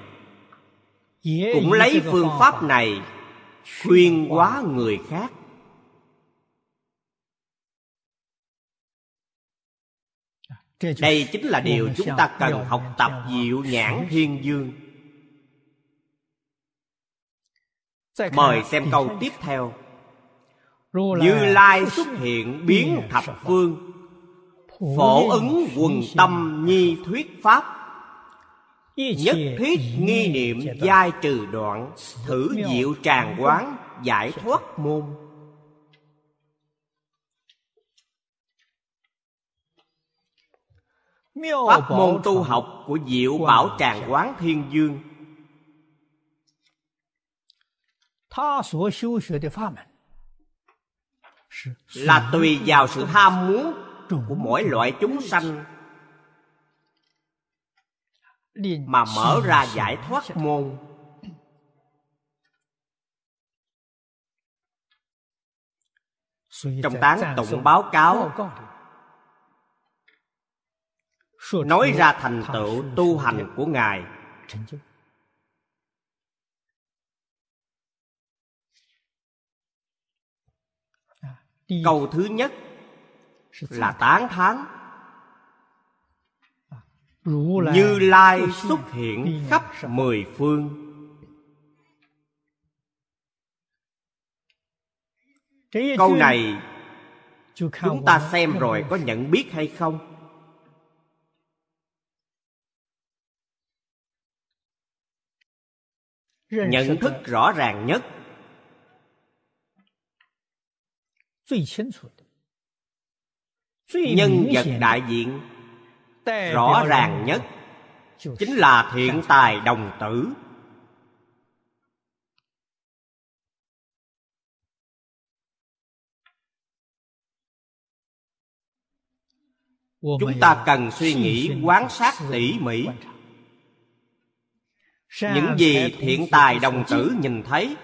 Cũng lấy phương pháp này khuyên hóa người khác. Đây chính là điều chúng ta cần học tập diệu nhãn thiên dương. Mời xem câu tiếp theo. Như lai xuất hiện biến thập phương phổ ứng quần tâm nhi thuyết pháp nhất thiết nghi niệm giai trừ đoạn thử diệu tràng quán giải thoát môn. Pháp môn tu học của Diệu Bảo Tràng Quán Thiên Dương. Là tùy vào sự ham muốn của mỗi loại chúng sanh mà mở ra giải thoát môn. Trong tán tụng báo cáo nói ra thành tựu tu hành của ngài. Câu thứ nhất là tán thán như lai xuất hiện khắp mười phương. Câu này chúng ta xem rồi có nhận biết hay không? Nhận thức rõ ràng nhất. nhân vật đại diện rõ ràng nhất chính là thiện tài đồng tử. Chúng ta cần suy nghĩ quán sát tỉ mỉ. những gì thiện tài đồng tử nhìn thấy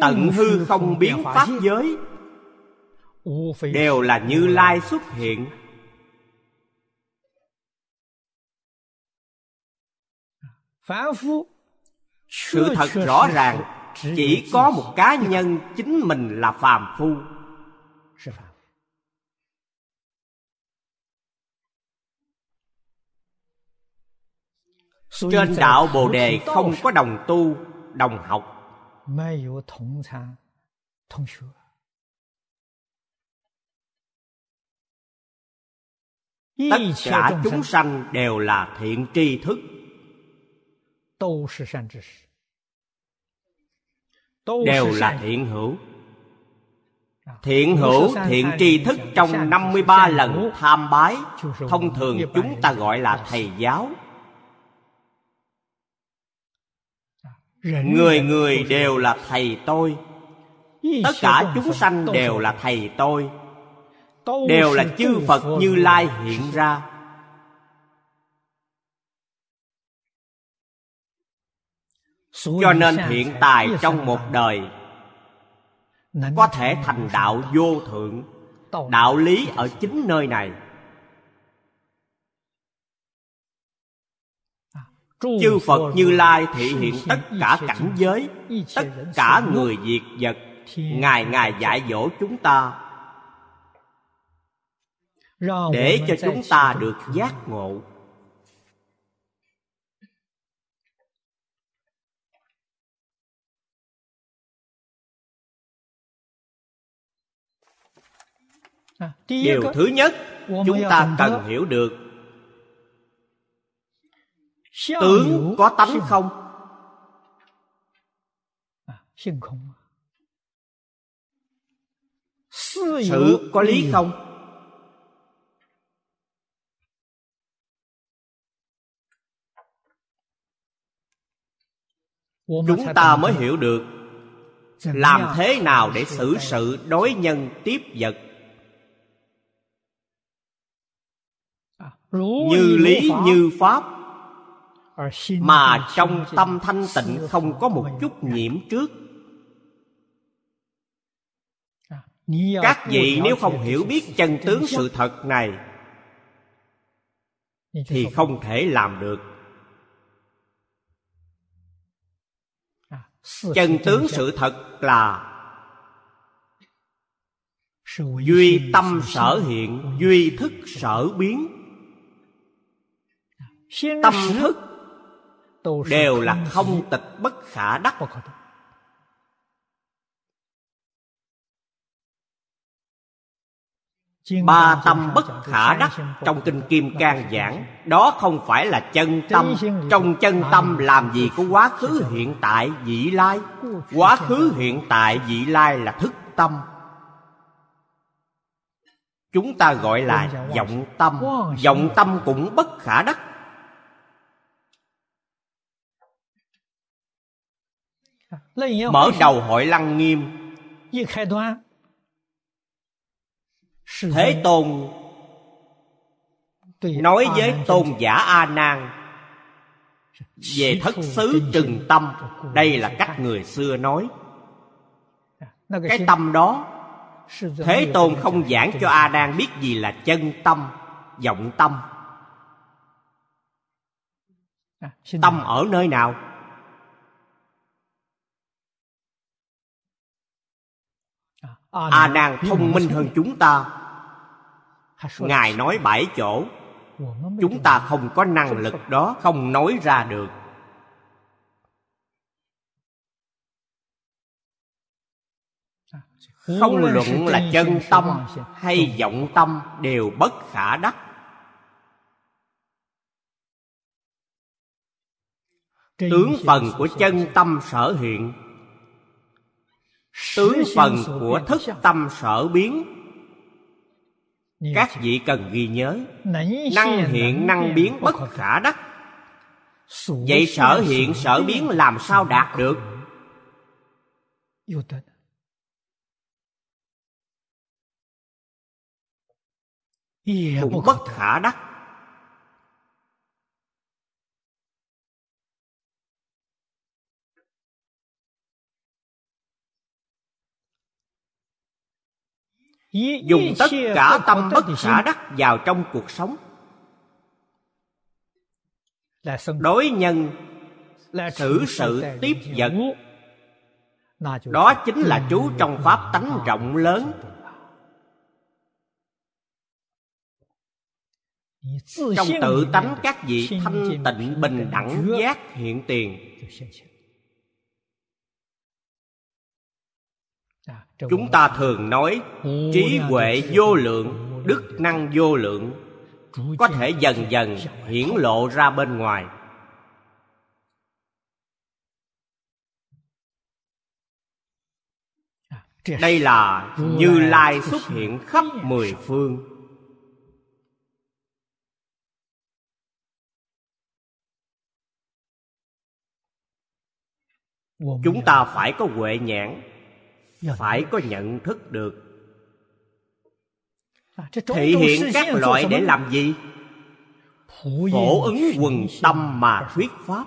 tận hư không biến pháp giới đều là như lai xuất hiện. Sự thật rõ ràng chỉ có một cá nhân chính mình là phàm phu. Trên đạo bồ đề không có đồng tu đồng học tất cả chúng sanh đều là thiện tri thức. đều là thiện hữu. Thiện hữu thiện tri thức trong 53 lần tham bái Thông thường chúng ta gọi là thầy giáo. Người người đều là thầy tôi. Tất cả chúng sanh đều là thầy tôi Đều là chư Phật Như Lai hiện ra. Cho nên thiện tài trong một đời Có thể thành đạo vô thượng. Đạo lý ở chính nơi này. Chư phật như lai thị hiện tất cả cảnh giới tất cả người diệt vật ngài ngài dạy dỗ chúng ta để cho chúng ta được giác ngộ. Điều thứ nhất chúng ta cần hiểu được. Tướng có tánh không? Sự có lý không chúng ta mới hiểu được làm thế nào để xử sự đối nhân tiếp vật. Như lý như pháp. Mà trong tâm thanh tịnh không có một chút nhiễm trước. Các vị nếu không hiểu biết chân tướng sự thật này thì không thể làm được chân tướng sự thật là duy tâm sở hiện duy thức sở biến. tâm thức đều là không tịch bất khả đắc ba tâm bất khả đắc trong kinh kim cang giảng. Đó không phải là chân tâm. trong chân tâm làm gì có quá khứ hiện tại vị lai? Quá khứ hiện tại vị lai là thức tâm. Chúng ta gọi là vọng tâm. Vọng tâm cũng bất khả đắc. Mở đầu hội lăng nghiêm thế tôn nói với tôn giả a nan về thất xứ trừng tâm. đây là cách người xưa nói. Cái tâm đó thế tôn không giảng cho a nan biết gì là chân tâm vọng tâm. Tâm ở nơi nào? A nan thông minh hơn chúng ta ngài nói bảy chỗ. Chúng ta không có năng lực đó, không nói ra được. Không luận là chân tâm hay vọng tâm đều bất khả đắc. Tướng phần của chân tâm sở hiện. Tướng phần của thức tâm sở biến các vị cần ghi nhớ. Năng hiện năng biến bất khả đắc. Vậy sở hiện sở biến làm sao đạt được? cũng bất khả đắc dùng tất cả tâm bất khả đắc vào trong cuộc sống. Đối nhân xử sự tiếp dẫn. Đó chính là trú trong pháp tánh rộng lớn. trong tự tánh các vị thanh tịnh bình đẳng giác hiện tiền chúng ta thường nói trí huệ vô lượng đức năng vô lượng. Có thể dần dần hiển lộ ra bên ngoài. Đây là như lai xuất hiện khắp mười phương. Chúng ta phải có huệ nhãn phải có nhận thức được. Thị hiện các loại để làm gì? Phổ ứng quần tâm mà thuyết pháp.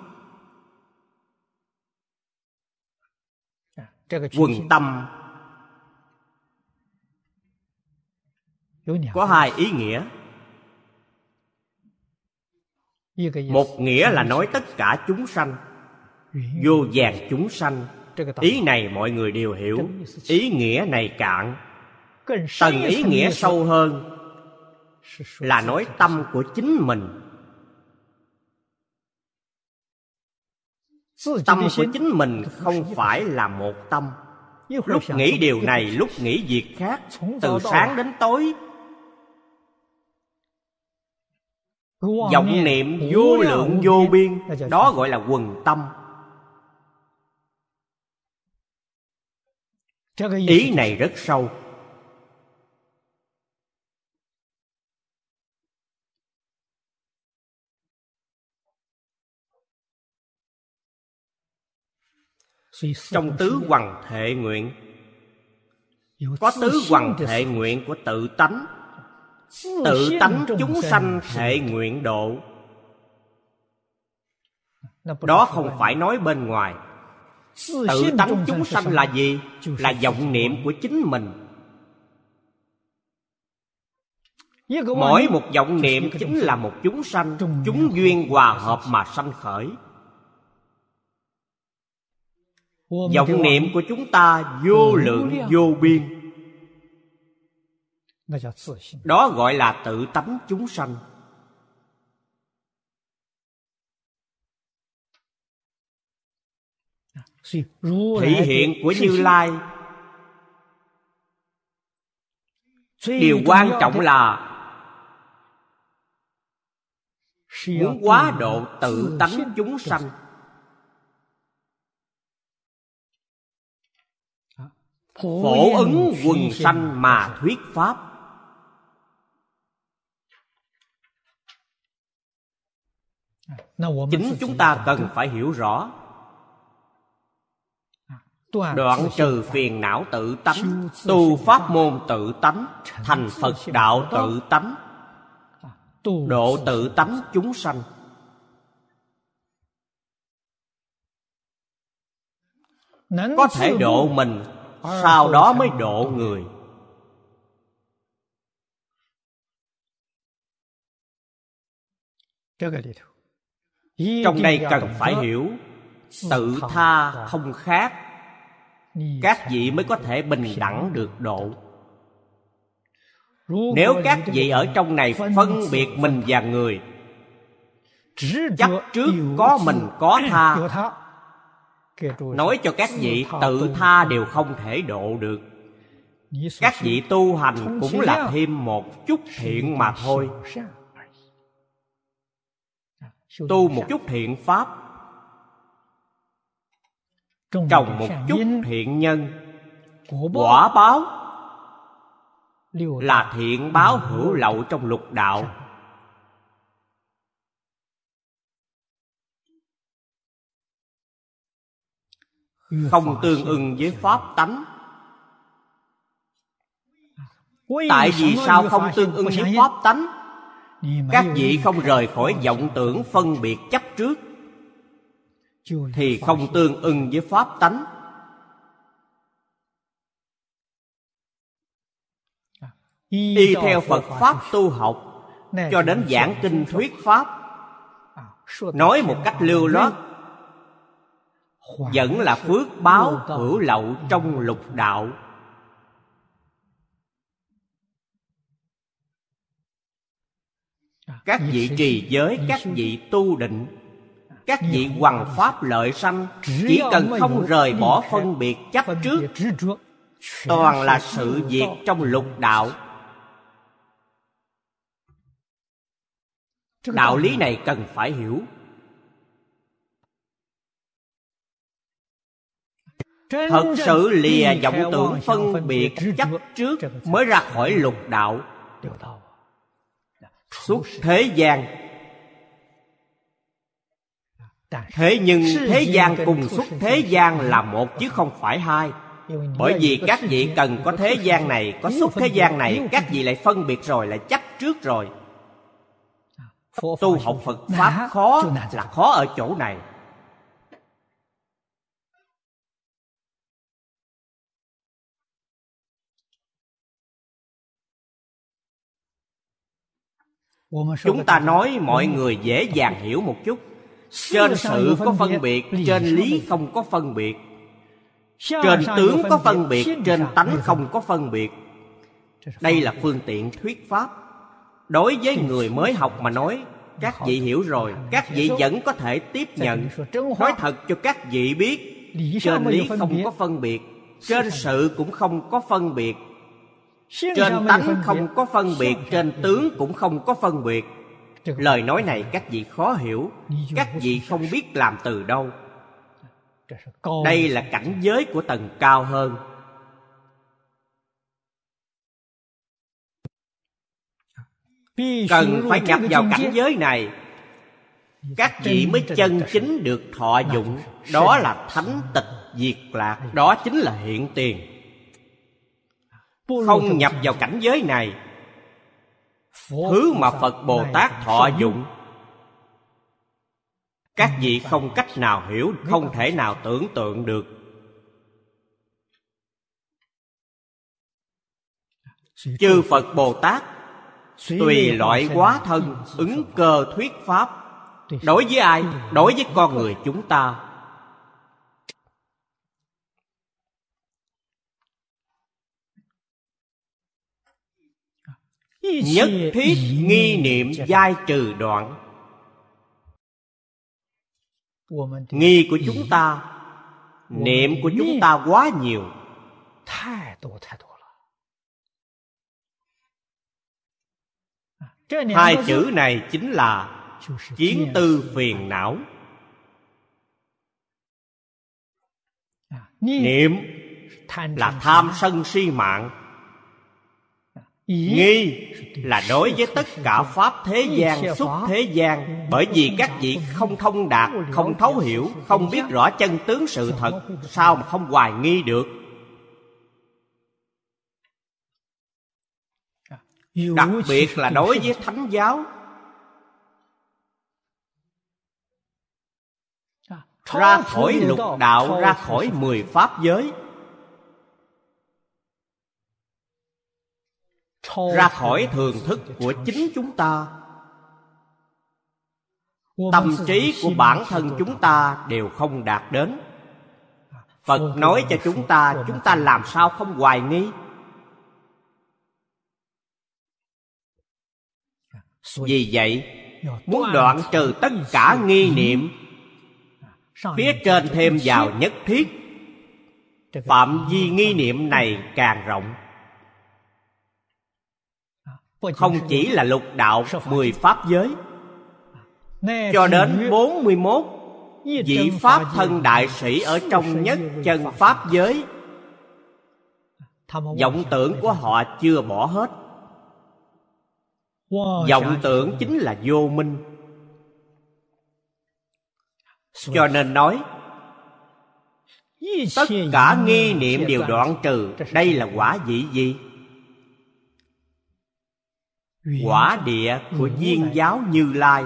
Quần tâm. Có hai ý nghĩa. Một nghĩa là nói tất cả chúng sanh vô vàng chúng sanh ý này mọi người đều hiểu. Ý nghĩa này cạn. Tầng ý nghĩa sâu hơn là nói tâm của chính mình. Tâm của chính mình không phải là một tâm. Lúc nghĩ điều này lúc nghĩ việc khác từ sáng đến tối. Vọng niệm vô lượng vô biên đó gọi là quần tâm ý này rất sâu. Trong tứ hoàng thệ nguyện. Có tứ hoàng thệ nguyện của tự tánh. Tự tánh chúng sanh thệ nguyện độ. Đó không phải nói bên ngoài tự tánh chúng sanh là gì? là vọng niệm của chính mình. Mỗi một vọng niệm chính là một chúng sanh. Chúng duyên hòa hợp mà sanh khởi. Vọng niệm của chúng ta vô lượng vô biên. Đó gọi là tự tánh chúng sanh thị hiện của như lai. Điều quan trọng là muốn quá độ tự tánh chúng sanh. Phổ ứng quần sanh mà thuyết pháp. Chính chúng ta cần phải hiểu rõ đoạn trừ phiền não tự tánh tu pháp môn tự tánh thành phật đạo tự tánh. Độ tự tánh chúng sanh. Có thể độ mình sau đó mới độ người. Trong đây cần phải hiểu tự tha không khác các vị mới có thể bình đẳng được độ. Nếu các vị ở trong này phân biệt mình và người chắc trước có mình có tha. Nói cho các vị tự tha đều không thể độ được. Các vị tu hành cũng là thêm một chút thiện mà thôi. Tu một chút thiện pháp trồng một chút thiện nhân. quả báo. Là thiện báo hữu lậu trong lục đạo. không tương ưng với pháp tánh. Tại vì sao không tương ưng với pháp tánh? Các vị không rời khỏi vọng tưởng phân biệt chấp trước thì không tương ưng với pháp tánh. Y theo phật pháp tu học cho đến giảng kinh thuyết pháp. Nói một cách lưu loát vẫn là phước báo hữu lậu trong lục đạo. Các vị trì giới các vị tu định các vị hoằng pháp lợi sanh chỉ cần không rời bỏ phân biệt chấp trước toàn là sự việc trong lục đạo. Đạo lý này cần phải hiểu. Thật sự lìa vọng tưởng phân biệt chấp trước. mới ra khỏi lục đạo. suốt thế gian thế nhưng thế gian cùng xuất thế gian là một chứ không phải hai. Bởi vì các vị cần có thế gian này có xuất thế gian này các vị lại phân biệt rồi lại chấp trước rồi. Tu học phật pháp khó là khó ở chỗ này. Chúng ta nói mọi người dễ dàng hiểu một chút trên sự có phân biệt trên lý không có phân biệt. Trên tướng có phân biệt trên tánh không có phân biệt. Đây là phương tiện thuyết pháp. Đối với người mới học mà nói các vị hiểu rồi các vị vẫn có thể tiếp nhận. nói thật cho các vị biết trên lý không có phân biệt. Trên sự cũng không có phân biệt. Trên tánh không có phân biệt trên tướng cũng không có phân biệt lời nói này các vị khó hiểu các vị không biết làm từ đâu. Đây là cảnh giới của tầng cao hơn. Cần phải nhập vào cảnh giới này. Các vị mới chân chính được thọ dụng. đó là thánh tịch diệt lạc. Đó chính là hiện tiền. Không nhập vào cảnh giới này thứ mà phật bồ tát thọ dụng các vị không cách nào hiểu không thể nào tưởng tượng được. Chư phật bồ tát tùy loại quá thân ứng cơ thuyết pháp. Đối với ai? đối với con người chúng ta nhất thiết nghi niệm giai trừ đoạn. Nghi của chúng ta niệm của chúng ta quá nhiều. Hai chữ này chính là chiến tư phiền não. Niệm là tham sân si mạng nghi là đối với tất cả pháp thế gian xuất thế gian bởi vì các vị không thông đạt không thấu hiểu không biết rõ chân tướng sự thật sao mà không hoài nghi được? Đặc biệt là đối với thánh giáo. Ra khỏi lục đạo ra khỏi mười pháp giới ra khỏi thường thức của chính chúng ta. Tâm trí của bản thân chúng ta đều không đạt đến. Phật nói cho chúng ta chúng ta làm sao không hoài nghi? Vì vậy muốn đoạn trừ tất cả nghi niệm phía trên thêm vào nhất thiết. Phạm vi nghi niệm này càng rộng không chỉ là lục đạo mười pháp giới. Cho đến bốn mươi mốt vị pháp thân đại sĩ ở trong nhất chân pháp giới. Vọng tưởng của họ chưa bỏ hết. Vọng tưởng chính là vô minh. Cho nên nói tất cả nghi niệm đều đoạn trừ. Đây là quả vị gì quả địa của viên giáo như lai.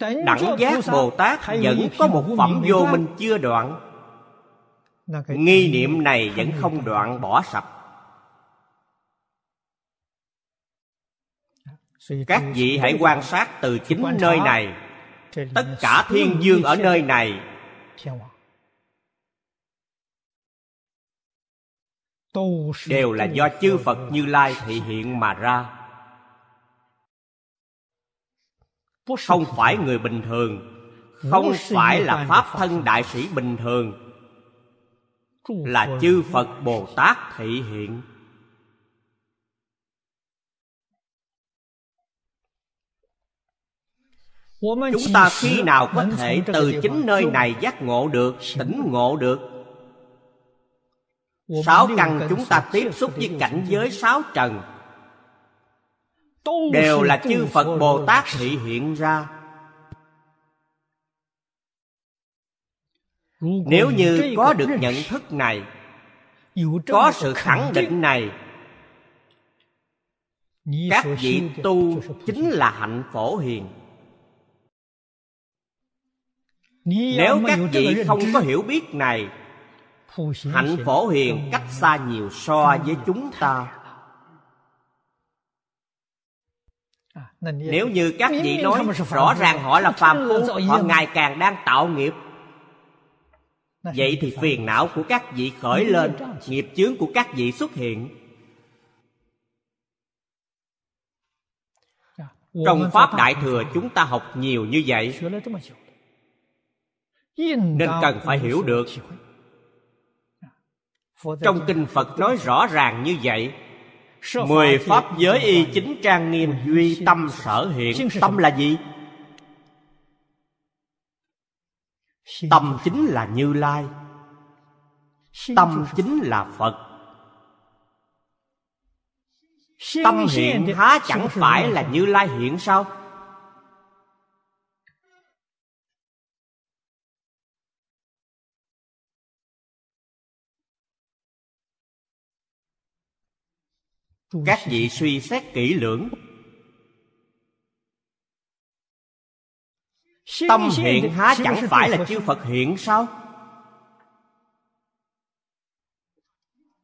Đẳng giác bồ tát vẫn có một phẩm vô minh chưa đoạn. Nghi niệm này vẫn không đoạn bỏ sạch. Các vị hãy quan sát từ chính nơi này. tất cả thiên dương ở nơi này đều là do chư phật như lai thị hiện mà ra. Không phải người bình thường. Không phải là pháp thân đại sĩ bình thường. Là chư phật bồ tát thị hiện. Chúng ta khi nào có thể từ chính nơi này giác ngộ được tỉnh ngộ được sáu căn chúng ta tiếp xúc với cảnh giới sáu trần. Đều là chư phật bồ tát thị hiện ra. Nếu như có được nhận thức này có sự khẳng định này các vị tu chính là hạnh phổ hiền. Nếu các vị không có hiểu biết này hạnh phổ hiền, cách xa nhiều so với chúng ta. Nếu như các vị nói rõ ràng họ là phàm phu, họ ngày càng đang tạo nghiệp. Vậy thì phiền não của các vị khởi lên, nghiệp chướng của các vị xuất hiện. Trong pháp đại thừa, chúng ta học nhiều như vậy. Nên cần phải hiểu được trong kinh phật nói rõ ràng như vậy mười pháp giới y chính trang nghiêm duy tâm sở hiện. tâm là gì? Tâm chính là như lai. Tâm chính là phật. Tâm hiện há chẳng phải là như lai hiện sao các vị suy xét kỹ lưỡng. Tâm hiện há chẳng phải là chư phật hiện sao?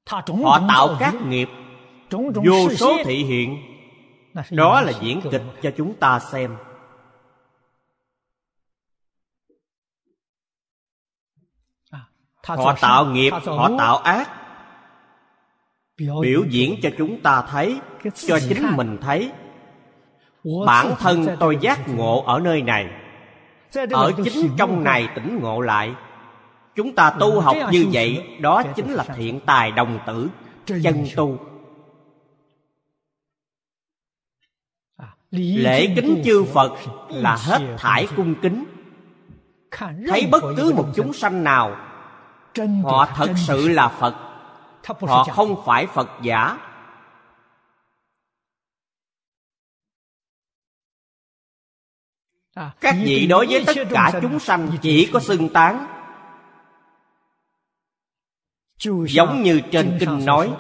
Họ tạo các nghiệp vô số thị hiện. Đó là diễn kịch cho chúng ta xem. Họ tạo nghiệp họ tạo ác biểu diễn cho chúng ta thấy cho chính mình thấy. Bản thân tôi giác ngộ ở nơi này. Ở chính trong này tỉnh ngộ lại. Chúng ta tu học như vậy đó chính là thiện tài đồng tử chân tu. Lễ kính chư phật là hết thải cung kính. Thấy bất cứ một chúng sanh nào họ thật sự là phật họ không phải phật giả. Các vị đối với tất cả chúng sanh chỉ có xưng tán. Giống như trên kinh nói.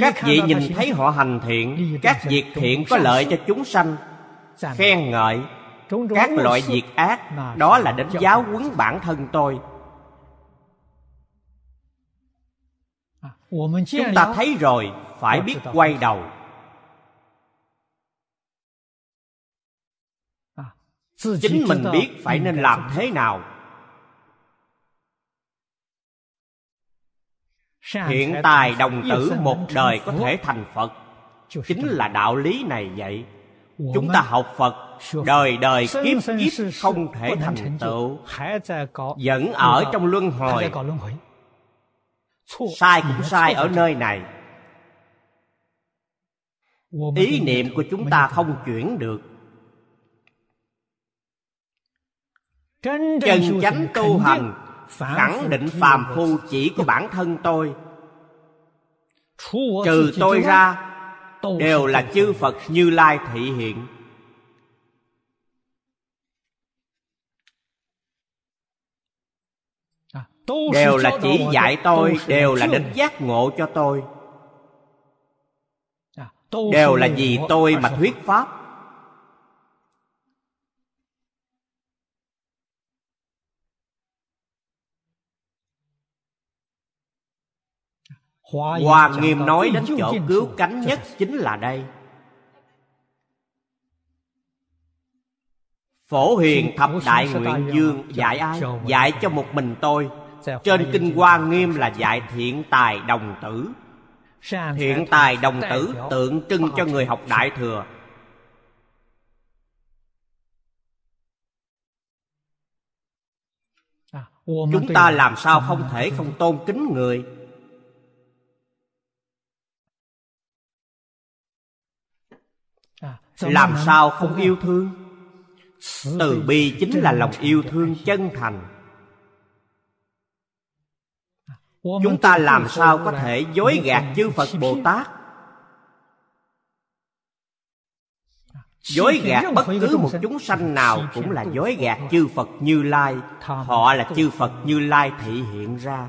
Các vị nhìn thấy họ hành thiện các việc thiện có lợi cho chúng sanh. Khen ngợi các loại việc ác đó là đến giáo huấn bản thân tôi. Chúng ta thấy rồi phải biết quay đầu. Chính mình biết phải nên làm thế nào. hiện tài đồng tử một đời có thể thành phật. Chính là đạo lý này vậy chúng ta học phật đời đời kiếp kiếp không thể thành tựu. vẫn ở trong luân hồi. sai cũng sai ở nơi này. ý niệm của chúng ta không chuyển được. chân chánh tu hành khẳng định phàm phu chỉ có bản thân tôi. trừ tôi ra đều là chư phật như lai thị hiện. Đều là chỉ dạy tôi đều là đến giác ngộ cho tôi. Đều là vì tôi mà thuyết pháp Hoa Nghiêm nói đến chỗ cứu cánh nhất chính là đây. Phổ hiền thập đại nguyện dương dạy ai? Dạy cho một mình tôi. Trên kinh Hoa Nghiêm là dạy thiện tài đồng tử. Thiện tài đồng tử tượng trưng cho người học đại thừa. Chúng ta làm sao không thể không tôn kính người làm sao không yêu thương? Từ bi chính là lòng yêu thương chân thành. Chúng ta làm sao có thể dối gạt chư phật bồ tát dối gạt bất cứ một chúng sanh nào cũng là dối gạt chư phật như lai. Họ là chư phật như lai thị hiện ra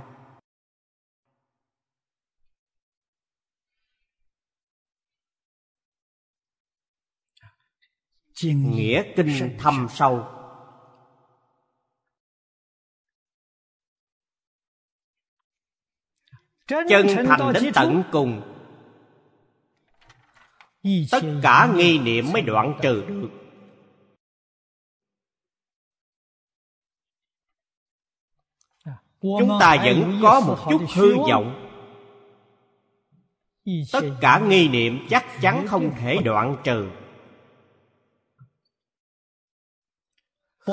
nghĩa kinh thâm sâu. Chân thành đến tận cùng. Tất cả nghi niệm mới đoạn trừ được. Chúng ta vẫn có một chút hư vọng. Tất cả nghi niệm chắc chắn không thể đoạn trừ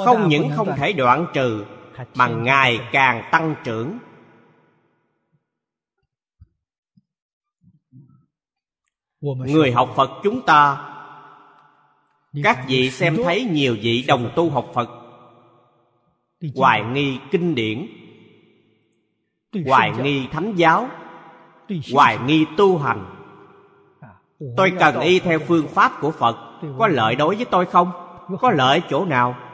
không những không thể đoạn trừ mà ngày càng tăng trưởng. Người học phật chúng ta các vị xem thấy nhiều vị đồng tu học phật hoài nghi kinh điển hoài nghi thánh giáo hoài nghi tu hành. Tôi cần y theo phương pháp của phật có lợi đối với tôi không? Có lợi chỗ nào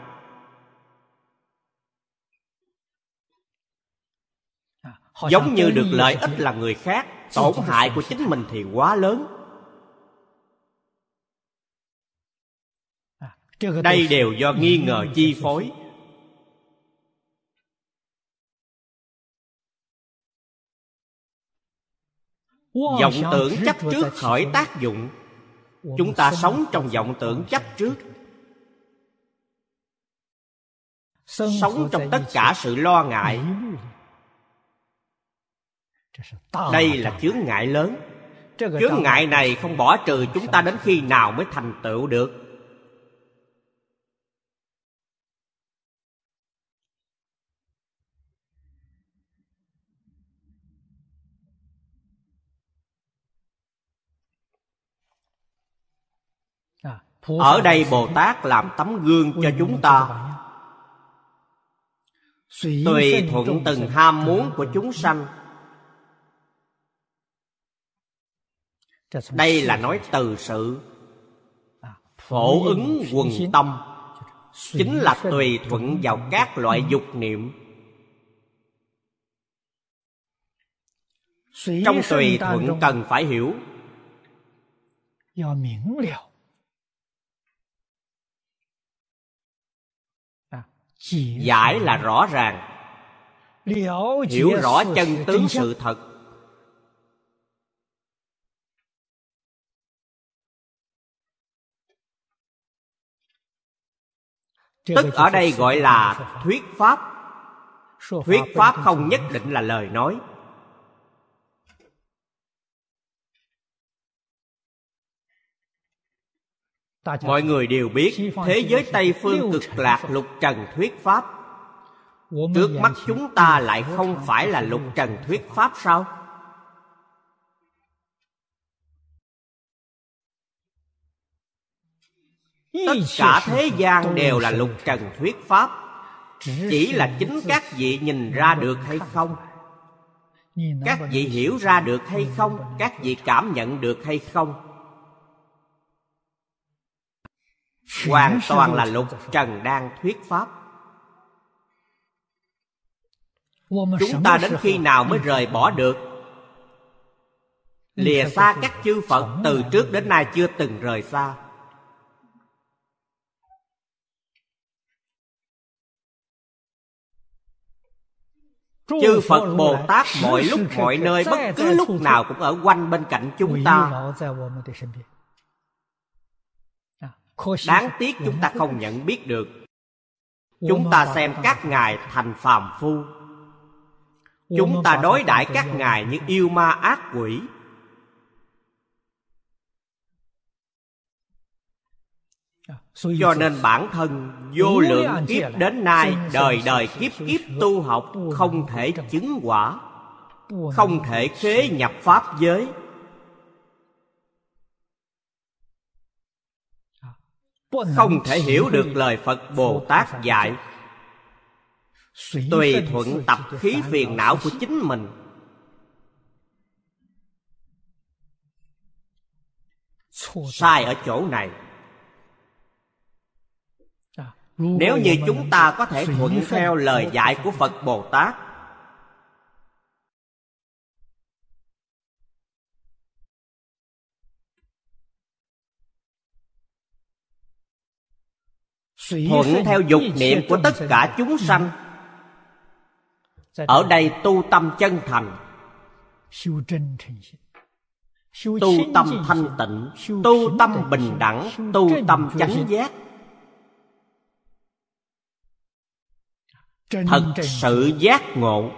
giống như được lợi ích là người khác tổn hại của chính mình thì quá lớn. Đây đều do nghi ngờ chi phối. vọng tưởng chấp trước khởi tác dụng. Chúng ta sống trong vọng tưởng chấp trước. Sống trong tất cả sự lo ngại đây là chướng ngại lớn. Chướng ngại này không bỏ trừ chúng ta đến khi nào mới thành tựu được. Ở đây bồ tát làm tấm gương cho chúng ta. Tùy thuận từng ham muốn của chúng sanh đây là nói từ sự phổ ứng quần tâm chính là tùy thuận vào các loại dục niệm. Trong tùy thuận cần phải hiểu. Giải là rõ ràng. Hiểu rõ chân tướng sự thật tức ở đây gọi là thuyết pháp. Thuyết pháp không nhất định là lời nói. Mọi người đều biết thế giới tây phương cực lạc lục trần thuyết pháp. Trước mắt chúng ta lại không phải là lục trần thuyết pháp sao tất cả thế gian đều là lục trần thuyết pháp. Chỉ là chính các vị nhìn ra được hay không? Các vị hiểu ra được hay không? các vị cảm nhận được hay không? Hoàn toàn là lục trần đang thuyết pháp. Chúng ta đến khi nào mới rời bỏ được? lìa xa các chư phật từ trước đến nay chưa từng rời xa chư phật bồ tát mọi lúc mọi nơi bất cứ lúc nào cũng ở quanh bên cạnh chúng ta. đáng tiếc chúng ta không nhận biết được. Chúng ta xem các ngài thành phàm phu. Chúng ta đối đãi các ngài như yêu ma ác quỷ cho nên bản thân vô lượng kiếp đến nay đời đời kiếp kiếp tu học không thể chứng quả. không thể khế nhập pháp giới. Không thể hiểu được lời phật bồ tát dạy. tùy thuận tập khí phiền não của chính mình. Sai ở chỗ này nếu như chúng ta có thể thuận theo lời dạy của phật bồ tát, thuận theo dục niệm của tất cả chúng sanh, ở đây tu tâm chân thành, tu tâm thanh tịnh, tu tâm bình đẳng, tu tâm chánh giác thật sự giác ngộ.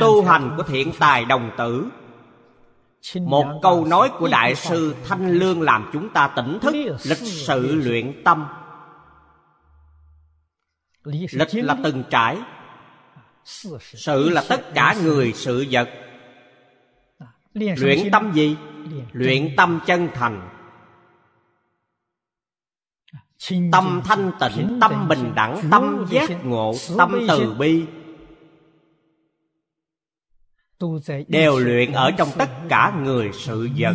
Tu hành của thiện tài đồng tử. Một câu nói của đại sư thanh lương làm chúng ta tỉnh thức lịch sự luyện tâm. Lịch là từng trải. Sự là tất cả người sự vật luyện tâm gì? Luyện tâm chân thành. Tâm thanh tịnh tâm bình đẳng tâm giác ngộ tâm từ bi. Đều luyện ở trong tất cả người sự vật.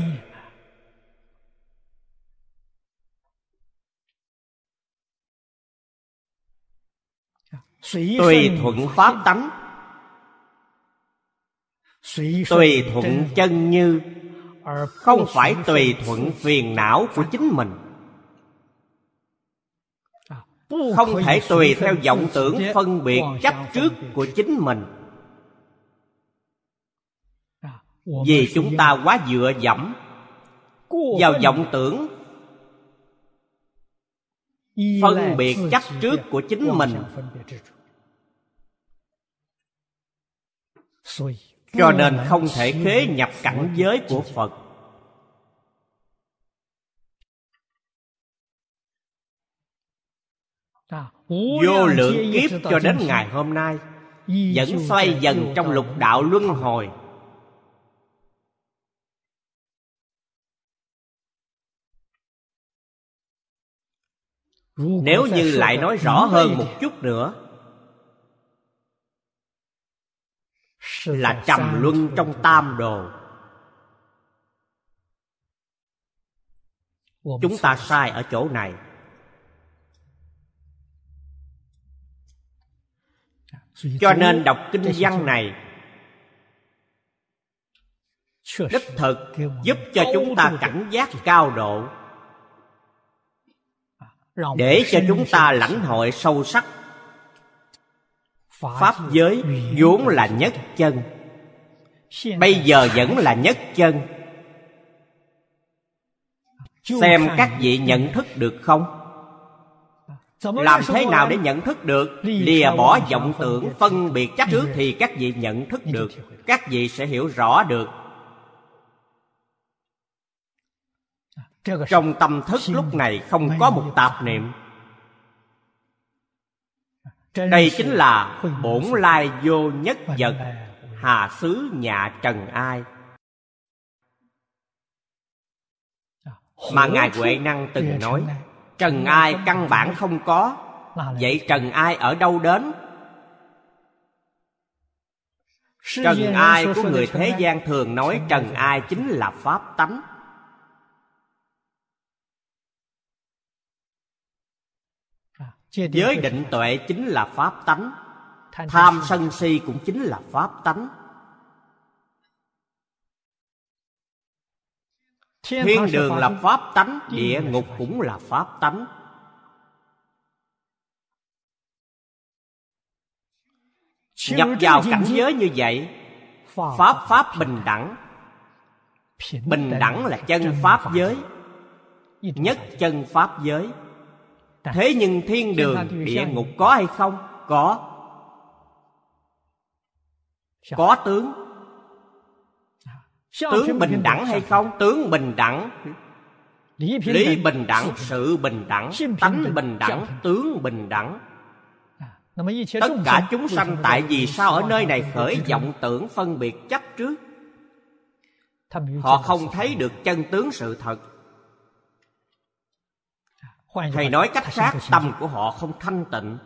Tùy thuận pháp tánh tùy thuận chân. như không phải tùy thuận phiền não của chính mình. Không thể tùy theo vọng tưởng phân biệt chấp trước của chính mình. Vì chúng ta quá dựa dẫm vào vọng tưởng. Phân biệt chấp trước của chính mình cho nên không thể khế nhập cảnh giới của phật. Vô lượng kiếp cho đến ngày hôm nay vẫn xoay dần trong lục đạo luân hồi. Nếu như lại nói rõ hơn một chút nữa là trầm luân trong tam đồ. Chúng ta sai ở chỗ này. Cho nên đọc kinh văn này đích thực giúp cho chúng ta cảnh giác cao độ. Để cho chúng ta lãnh hội sâu sắc pháp giới vốn là nhất chân. Bây giờ vẫn là nhất chân. Xem các vị nhận thức được không? Làm thế nào để nhận thức được? Lìa bỏ vọng tưởng, phân biệt chấp trước thì các vị nhận thức được. Các vị sẽ hiểu rõ được. Trong tâm thức lúc này không có một tạp niệm đây chính là bổn lai vô nhất vật hà xứ nhạ trần ai. Mà ngài huệ năng từng nói trần ai căn bản không có vậy trần ai ở đâu đến? Trần ai của người thế gian thường nói trần ai chính là pháp tánh. Giới định tuệ chính là pháp tánh tham sân si cũng chính là pháp tánh. Thiên đường là pháp tánh địa ngục cũng là pháp tánh. Nhập vào cảnh giới như vậy pháp pháp bình đẳng. Bình đẳng là chân pháp giới nhất chân pháp giới thế nhưng thiên đường địa ngục có hay không? Có. Có tướng. Tướng bình đẳng hay không? Tướng bình đẳng. Lý bình đẳng sự bình đẳng tánh bình đẳng tướng bình đẳng. Tất cả chúng sanh tại vì sao? Ở nơi này khởi vọng tưởng phân biệt chấp trước. Họ không thấy được chân tướng sự thật thầy nói cách khác tâm của họ không thanh tịnh.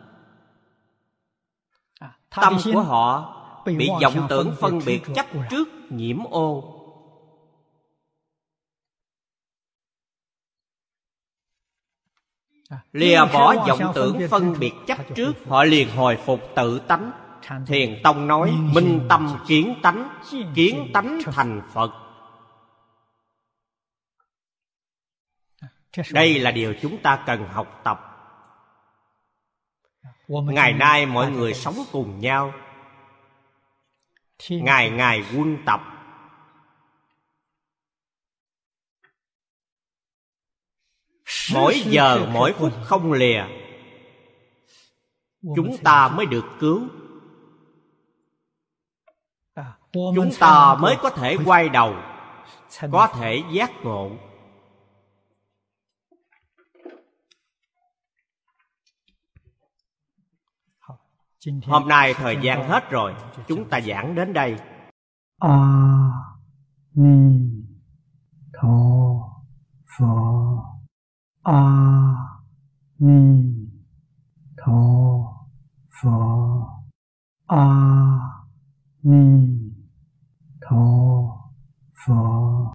Tâm của họ bị vọng tưởng phân biệt chấp trước nhiễm ô. Lìa bỏ vọng tưởng phân biệt chấp trước họ liền hồi phục tự tánh. Thiền tông nói minh tâm kiến tánh kiến tánh thành phật đây là điều chúng ta cần học tập. Ngày nay mọi người sống cùng nhau. Ngày ngày quân tập. Mỗi giờ mỗi phút không lìa. Chúng ta mới được cứu. Chúng ta mới có thể quay đầu có thể giác ngộ hôm nay thời gian hết rồi. Chúng ta giảng đến đây. A ni tho phở a ni tho phở a ni tho phở